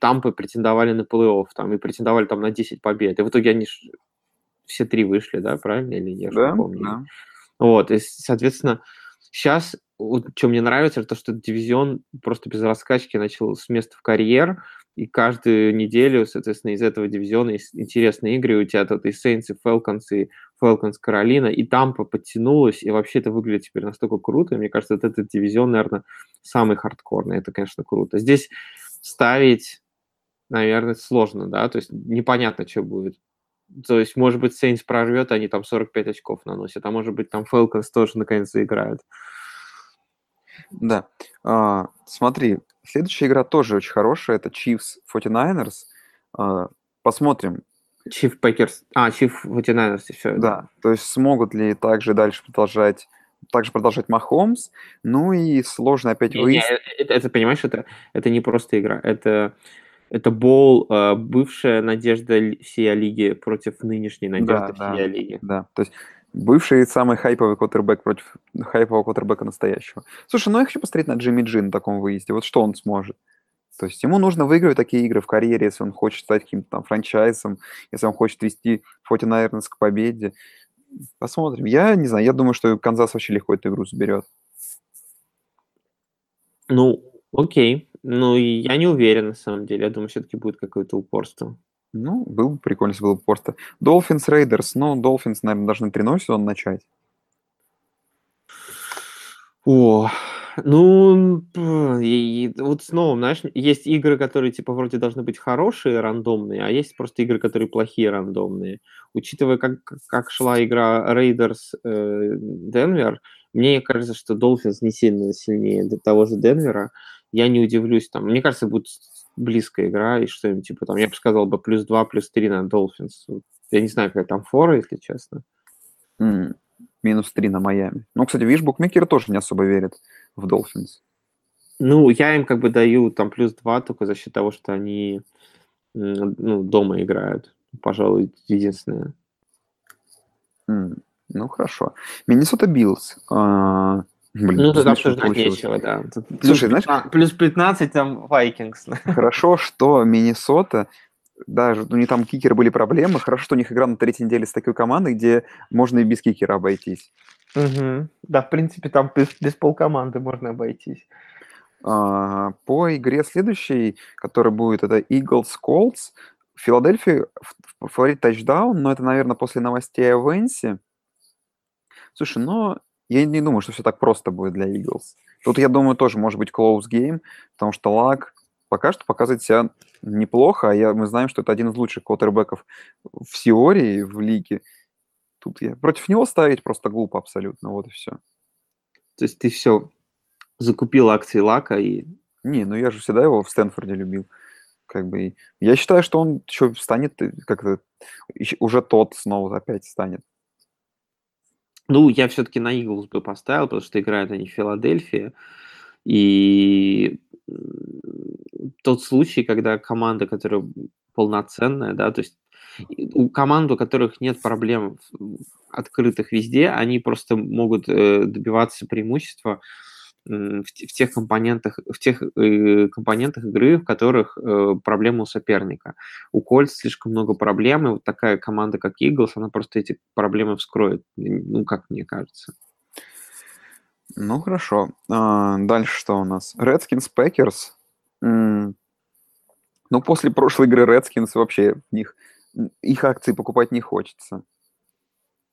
Тампы, претендовали на плей-офф, там, и претендовали там на 10 побед, и в итоге они все три вышли, да, правильно, или я Да, помню? да. Вот, и, соответственно, сейчас, вот, что мне нравится, это то, что дивизион просто без раскачки начал с места в карьер, и каждую неделю, соответственно, из этого дивизиона есть интересные игры, у тебя тут и Saints, и Falcons, и Falcons Каролина, и Тампа подтянулась, и вообще это выглядит теперь настолько круто, и мне кажется, вот этот дивизион, наверное, самый хардкорный, это, конечно, круто. Здесь ставить, наверное, сложно, да, то есть непонятно, что будет. То есть, может быть, Saints прорвет, они там 45 очков наносят, а может быть, там Falcons тоже наконец заиграют. Да. А, смотри, следующая игра тоже очень хорошая. Это Chiefs 49ers. А, посмотрим. Chief Packers, а, Chief 49ers еще. Да. То есть смогут ли также дальше продолжать также продолжать Махомс. Ну и сложно опять Не, не, выяснить. это, это, понимаешь, это, это не просто игра, это, это бол, э, бывшая надежда всей лиги против нынешней надежды да. всей лиги. Да, то есть бывший самый хайповый квотербек против хайпового квотербека настоящего. Слушай, ну я хочу посмотреть на Джимми Джи на таком выезде. Вот что он сможет. То есть ему нужно выигрывать такие игры в карьере, если он хочет стать каким-то там франчайзом, если он хочет вести 49ers к победе. Посмотрим. Я не знаю, я думаю, что Канзас вообще легко эту игру заберет. Ну, окей. Ну, я не уверен, на самом деле. Я думаю, все-таки будет какое-то упорство. Ну, было бы прикольно, если было бы просто. Dolphins Raiders. Ну, Dolphins, наверное, должны 3 сезон начать. О, ну, и- вот снова, знаешь, есть игры, которые, типа, вроде должны быть хорошие, рандомные, а есть просто игры, которые плохие, рандомные. Учитывая, как, как шла игра Raiders э, Денвер, мне кажется, что Dolphins не сильно сильнее до того же Денвера. Я не удивлюсь, там, мне кажется, будет близкая игра и что-нибудь, типа, там, я бы сказал бы, плюс 2, плюс 3 на Dolphins. Я не знаю, какая там фора, если честно. М. минус 3 на Майами. Ну, кстати, видишь, букмекеры тоже не особо верят в Долфинс. Ну, я им как бы даю там плюс 2 только за счет того, что они ну, дома играют. Пожалуй, единственное. Mm, ну, хорошо. Миннесота Биллс. А, блин, ну, тут обсуждать нечего, да. Тут Слушай, плюс, знаешь... Плюс 15 там Вайкингс. Хорошо, что Миннесота даже у них там кикеры были проблемы. Хорошо, что у них игра на третьей неделе с такой командой, где можно и без кикера обойтись. Угу. Да, в принципе, там без, без полкоманды можно обойтись. А, по игре следующей, которая будет, это Eagles Colts. Филадельфия фаворит тачдаун, но это, наверное, после новостей о Венсе. Слушай, но я не думаю, что все так просто будет для Eagles. Тут, я думаю, тоже может быть close game, потому что Лак пока что показывает себя неплохо, а я, мы знаем, что это один из лучших квотербеков в теории, в лиге. Тут я против него ставить просто глупо абсолютно, вот и все. То есть ты все закупил акции Лака и... Не, ну я же всегда его в Стэнфорде любил. Как бы, я считаю, что он еще станет как-то уже тот снова опять станет. Ну, я все-таки на Иглс бы поставил, потому что играют они в Филадельфии. И тот случай, когда команда, которая полноценная, да, то есть у команд, у которых нет проблем открытых везде, они просто могут э, добиваться преимущества в, в тех компонентах, в тех э, компонентах игры, в которых э, проблема у соперника. У Кольц слишком много проблем, и вот такая команда, как Eagles, она просто эти проблемы вскроет, ну, как мне кажется. Ну, хорошо. А, дальше что у нас? Redskins Packers. Ну, после прошлой игры Redskins вообще них, их акции покупать не хочется.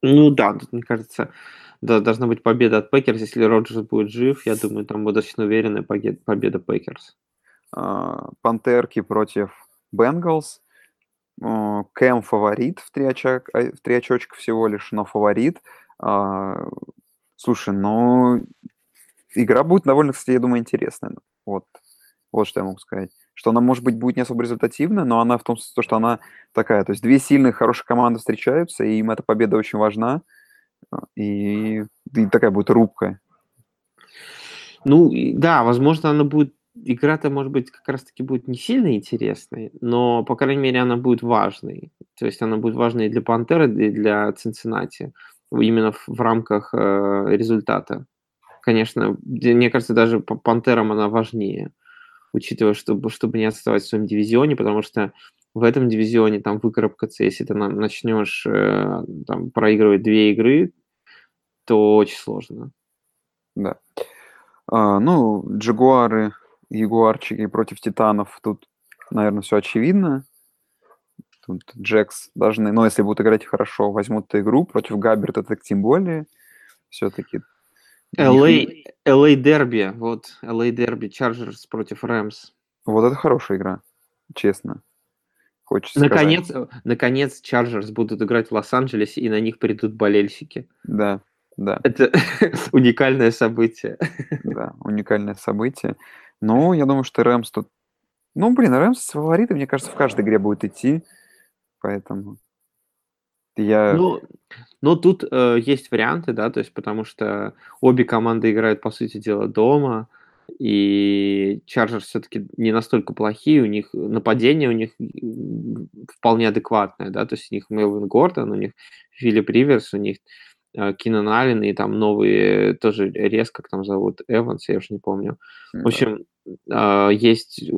Ну да, мне кажется, да, должна быть победа от Пэкерс. Если Роджерс будет жив, я думаю, там будет достаточно уверенная победа Пэкерс. А, Пантерки против Бенгалс. Кэм фаворит в три, очок, а, в три очочка всего лишь, но фаворит. А, слушай, ну, игра будет довольно, кстати, я думаю, интересная. Вот, вот что я могу сказать. Что она, может быть, будет не особо результативна, но она в том смысле, что она такая. То есть две сильные, хорошие команды встречаются, и им эта победа очень важна. И, и такая будет рубка. Ну, да, возможно, она будет игра-то, может быть, как раз-таки будет не сильно интересной, но, по крайней мере, она будет важной. То есть она будет важной и для Пантеры, и для Цинциннати, именно в, в рамках э, результата. Конечно, мне кажется, даже по Пантерам она важнее, учитывая, чтобы, чтобы не отставать в своем дивизионе, потому что в этом дивизионе там выкарабкаться, если ты начнешь э, там, проигрывать две игры, то очень сложно. Да. А, ну, Джагуары, Ягуарчики против Титанов, тут, наверное, все очевидно. Тут Джекс должны, ну, если будут играть хорошо, возьмут эту игру. Против Габерта так тем более. Все-таки LA, LA Дерби, вот, LA Дерби, Чарджерс против Рэмс. Вот это хорошая игра, честно. Хочется наконец, сказать. наконец, Чарджерс будут играть в Лос-Анджелесе, и на них придут болельщики. Да, да. Это уникальное событие. Да, уникальное событие. Ну, я думаю, что Рэмс тут... Ну, блин, Рэмс фавориты, мне кажется, в каждой игре будет идти. Поэтому... Я... Ну, но тут э, есть варианты, да, то есть потому что обе команды играют, по сути дела, дома, и Чарджерс все-таки не настолько плохие, у них нападение у них вполне адекватное, да, то есть у них Мелвин Гордон, у них Филипп Риверс, у них э, Кинан Аллен и там новые тоже резко, как там зовут, Эванс, я уже не помню. В общем, э, есть,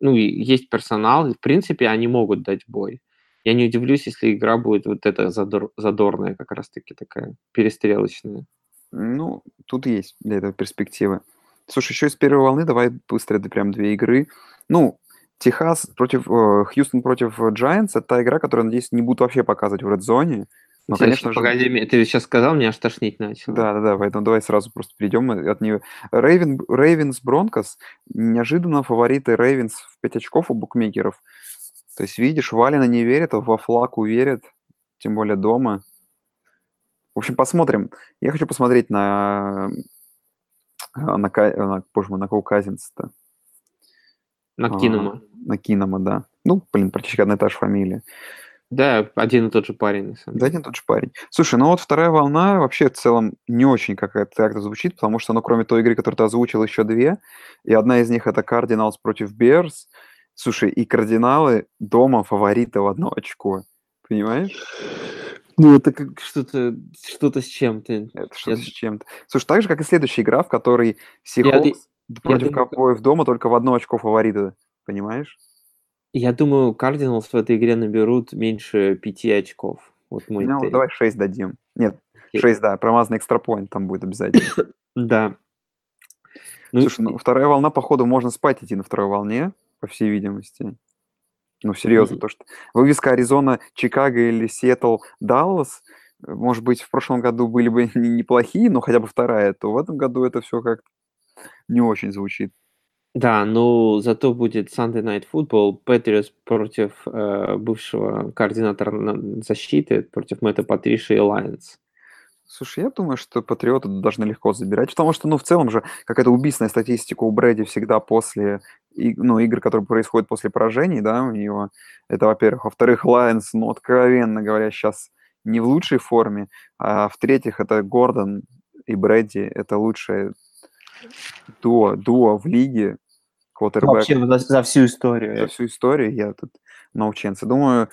ну, есть персонал, в принципе, они могут дать бой. Я не удивлюсь, если игра будет вот эта задор, задорная, как раз-таки такая, перестрелочная. Ну, тут есть для этого перспективы. Слушай, еще из первой волны давай быстро, это прям две игры. Ну, Техас против, э, Хьюстон против Giants, это та игра, которую, надеюсь, не будут вообще показывать в редзоне. Но, Интересно, конечно же... Погоди, ты сейчас сказал, мне аж тошнить начал. Да, да, да, поэтому давай сразу просто перейдем от нее. Рейвен, Рейвенс Бронкос, неожиданно фавориты Рейвенс в 5 очков у букмекеров. То есть, видишь, Валина не верит, а во флаг уверит, тем более дома. В общем, посмотрим. Я хочу посмотреть на, на, на, боже мой, на кого Казинца-то. На Кинома. А, на Кинома, да. Ну, блин, практически одна и та же фамилия. Да, один и тот же парень, на самом Да, один и тот же парень. Слушай, ну вот вторая волна вообще в целом не очень как-то звучит, потому что, ну, кроме той игры, которую ты озвучил, еще две, и одна из них это Cardinals против Bears. Слушай, и кардиналы дома фавориты в одно очко. Понимаешь? Ну, это как что-то что-то с чем-то. Это что-то с чем-то. Слушай, так же, как и следующая игра, в которой Сихокс против думаю, Ковбоев дома только в одно очко фавориты. Понимаешь? Я думаю, Кардиналс в этой игре наберут меньше пяти очков. Вот мой Ну, тейк. давай 6 дадим. Нет, Окей. 6, да, промазанный экстрапоинт там будет обязательно. Да. Ну, Слушай, ну вторая волна, походу, можно спать идти на второй волне, по всей видимости. Ну, серьезно, Мгм. то что вывеска Аризона, Чикаго или Сиэтл, Даллас, может быть, в прошлом году были бы не- неплохие, но хотя бы вторая, то в этом году это все как не очень звучит. Да, ну зато будет Sunday Night Football, Патриос против э, бывшего координатора на- защиты, против Мэтта Патриши и Лайонс. Слушай, я думаю, что Патриоты должны легко забирать, потому что, ну, в целом же какая-то убийственная статистика у Брэди всегда после, и- ну, игр, которые происходят после поражений, да, у него. Это, во-первых. Во-вторых, Лайонс, ну, откровенно говоря, сейчас не в лучшей форме. А в-третьих, это Гордон и Брэди. Это лучшее дуо, дуо в лиге. Квотербек Вообще за, за всю историю. за всю историю. Я тут наученцы. Думаю,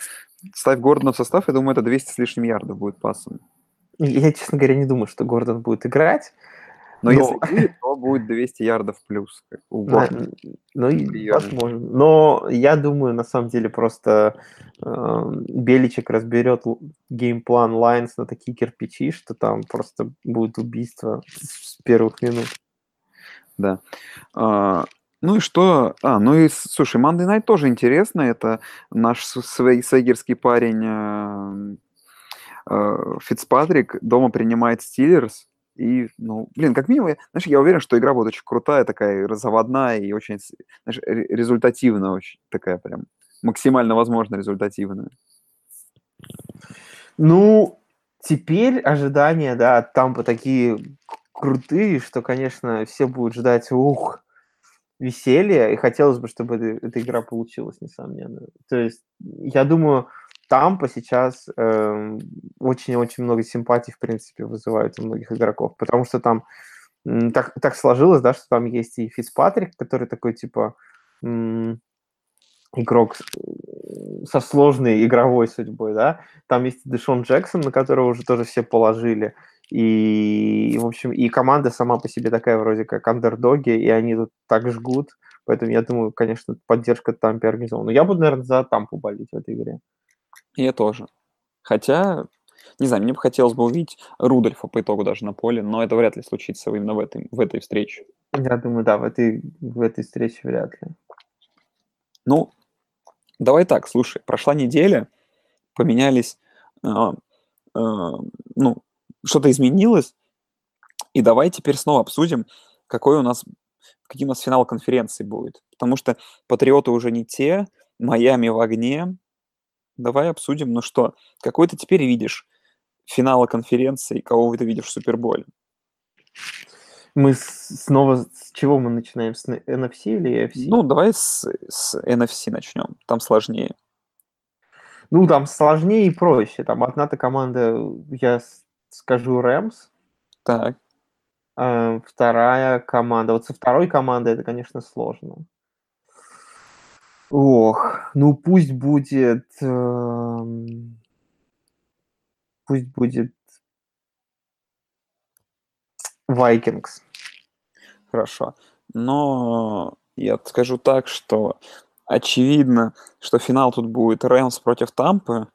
ставь Гордона в состав, я думаю, это 200 с лишним ярдов будет пасом. Я, честно говоря, не думаю, что Гордон будет играть. Но, Но- если будет, то будет 200 ярдов плюс. как у На- Гордона. ну, и Приёмно. возможно. Но я думаю, на самом деле, просто э, Беличек разберет game plan Лайонс на такие кирпичи, что там просто будет убийство с первых минут. Да. А, ну и что? А, ну и, слушай, Monday Night тоже интересно. Это наш свей- свейгерский парень э, э, Фицпатрик дома принимает Стиллерс. И, ну, блин, как минимум, знаешь, я уверен, что игра будет очень крутая, такая заводная и очень, знаешь, ре- результативная, очень такая прям максимально возможно результативная. Ну, теперь ожидания, да, от Тампа такие крутые, что, конечно, все будут ждать, ух, веселья, и хотелось бы, чтобы эта, эта игра получилась, несомненно. То есть, я думаю, Тампа сейчас эм, очень-очень много симпатий, в принципе, вызывает у многих игроков, потому что там так, так сложилось, да, что там есть и Фицпатрик, который такой, типа, игрок с- со сложной игровой судьбой, да, там есть Дэшон Джексон, на которого уже тоже все положили, и, в общем, и команда сама по себе такая вроде как андердоги, и они тут так жгут, поэтому я думаю, конечно, поддержка Тампе организована. Но я буду, наверное, за Тампу болеть в этой игре. Я тоже. Хотя, не знаю, мне бы хотелось бы увидеть Рудольфа по итогу даже на поле, но это вряд ли случится именно в этой, в этой встрече. Я думаю, да, в этой, в этой встрече вряд ли. Ну, давай так, слушай, прошла неделя, поменялись, а, а, ну, что-то изменилось, и давай теперь снова обсудим, какой у нас, какие у нас финал конференции будет. Потому что Патриоты уже не те, Майами в огне. Давай обсудим, ну что, какой ты теперь видишь финала конференции, кого ты видишь в Суперболе? Мы снова с чего мы начинаем? С NFC или AFC? Ну, давай с, с NFC начнем, там сложнее. Ну, там сложнее и проще. Там одна-то команда, я скажу, Рэмс, Так, а вторая команда. Вот со второй командой это, конечно, сложно. Ох, ну пусть будет... эм, Пусть будет Vikings. Хорошо. Но я скажу так, что очевидно, что финал тут будет Рэмс против Тампы.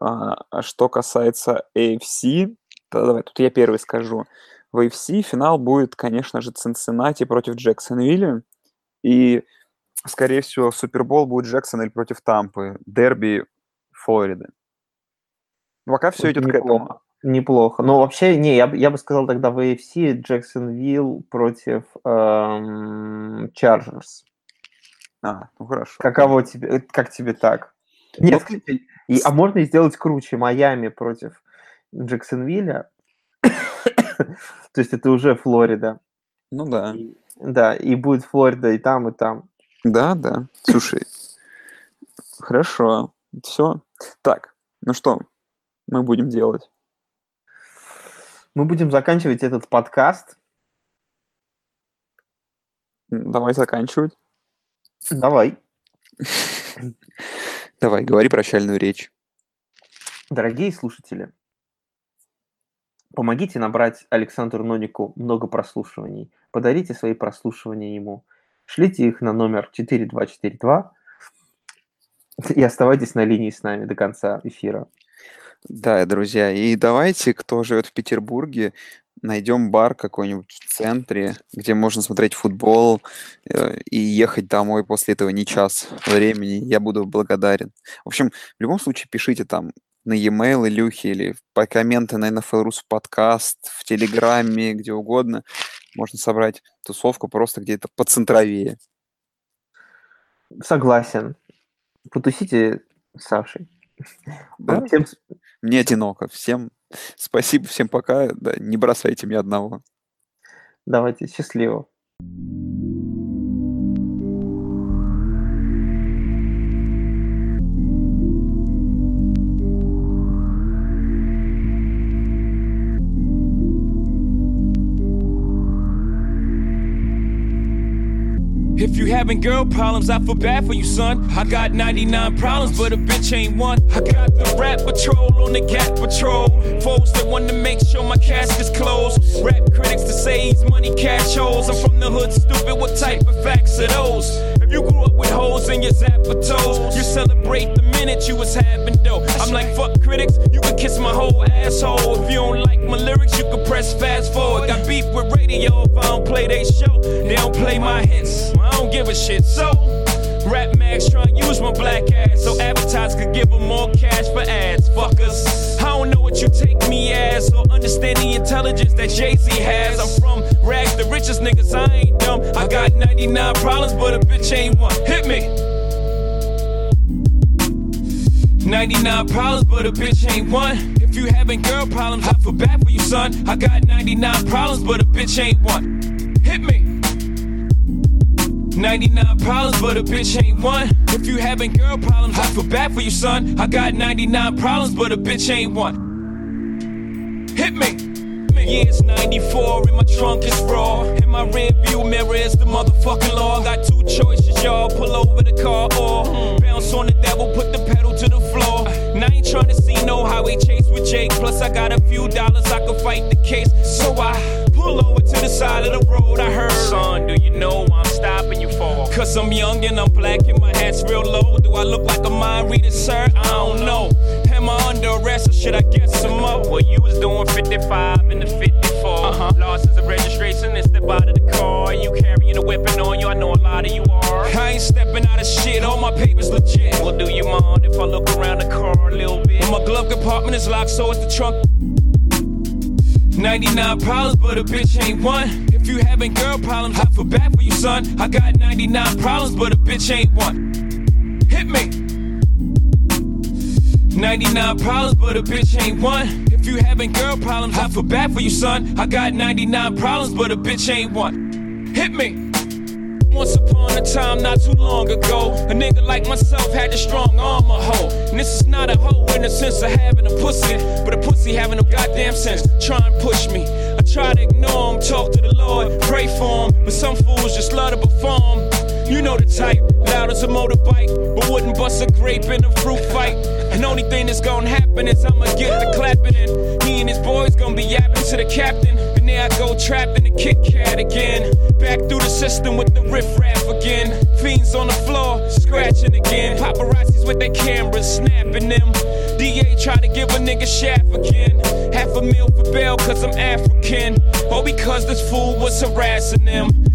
А, а что касается AFC, то давай, тут я первый скажу. В AFC финал будет, конечно же, Цинциннати против Джексонвилля. И, скорее всего, Супербол будет Джексонвиль против Тампы. Дерби Флориды. Пока все идет к этому. Неплохо. Неплохо. Но вообще, не, я, бы- я бы сказал тогда в AFC Джексонвилл против эм, Чарджерс. А, ну хорошо. Каково тебе, э, как тебе так? Нет, Ну, и- а можно и сделать круче. Майами против Джексонвилля. То есть это уже Флорида. Ну да. И- Да, и будет Флорида и там, и там. Да, да. Слушай, хорошо. Все. Так, ну что, мы будем делать? Мы будем заканчивать этот подкаст. Давай заканчивать. Давай. Давай, говори прощальную речь. Дорогие слушатели, помогите набрать Александру Нонику много прослушиваний. Подарите свои прослушивания ему. Шлите их на номер 4242 и оставайтесь на линии с нами до конца эфира. Да, друзья, и давайте, кто живет в Петербурге, найдем бар какой-нибудь в центре, где можно смотреть футбол э, и ехать домой после этого не час времени. Я буду благодарен. В общем, в любом случае пишите там на e-mail Илюхи или по комменты на NFL Rus подкаст, в Телеграме, где угодно. Можно собрать тусовку просто где-то по центровее. Согласен. Потусите с Сашей. Да? Всем... Мне одиноко. Всем спасибо, всем пока. Да, не бросайте меня одного. Давайте, счастливо. If you having girl problems, I feel bad for you, son. I got 99 problems, but a bitch ain't one. I got the rap patrol on the cat patrol. Folks that want to make sure my casket's closed. Rap critics to say he's money cash holes. I'm from the hood, stupid. What type of facts are those? If you grew up with holes in your zapper toes, you celebrate the minute you was having dough. I'm like, fuck critics, you can kiss my whole asshole. If you don't like my lyrics, you can press fast forward. Got beef with radio if I don't play they show. They don't play my hits. I don't give a shit. So, Rap Max trying to use my black ass so advertisers could give them more cash for ads. Fuckers. I don't know what you take me as or understand the intelligence that Jay Z has. I'm from rags, the richest niggas. I ain't dumb. I got 99 problems, but a bitch ain't one. Hit me. 99 problems, but a bitch ain't one. If you having girl problems, I feel bad for you, son. I got 99 problems, but a bitch ain't one. Hit me. 99 problems, but a bitch ain't one. If you having girl problems, I feel bad for you, son. I got 99 problems, but a bitch ain't one. Hit me. Yeah, it's 94 and my trunk is raw. In my rear view mirror is the motherfucking law. Got two choices, y'all. Pull over the car or bounce on the devil, put the pedal to the floor. Now I ain't trying to see no highway chase with Jake. Plus, I got a few dollars, I can fight the case. So I pull over to the side of the road. I heard, son, do you know I'm stopping? Cause I'm young and I'm black and my hat's real low. Do I look like a mind reader, sir? I don't know. Am I under arrest or should I get some more? Well, you was doing 55 in the 54. Uh-huh. License of registration and step out of the car. You carrying a weapon on you, I know a lot of you are. I ain't stepping out of shit, all my papers legit. Well, do you mind if I look around the car a little bit? Well, my glove compartment is locked, so is the trunk. 99 problems, but a bitch ain't one. If you having girl problems, I feel bad for you, son. I got 99 problems, but a bitch ain't one. Hit me. 99 problems, but a bitch ain't one. If you having girl problems, I feel bad for you, son. I got 99 problems, but a bitch ain't one. Hit me. Once upon a time, not too long ago, a nigga like myself had a strong arm, a hoe. And this is not a hoe in the sense of having a pussy, but a pussy having no goddamn sense. Try and push me. Try to ignore him, talk to the Lord, pray for him, but some fools just love to perform. You know the type, loud as a motorbike, but wouldn't bust a grape in a fruit fight. And only thing that's gonna happen is I'ma get the clapping and he and his boys gonna be yapping to the captain. And there I go trapped in the Kit Kat again. Back through the system with the riffraff again. Fiends on the floor, scratching again. Paparazzis with their cameras, snapping them. DA try to give a nigga shaft again. Half a meal for bail cause I'm African. Or because this fool was harassing them.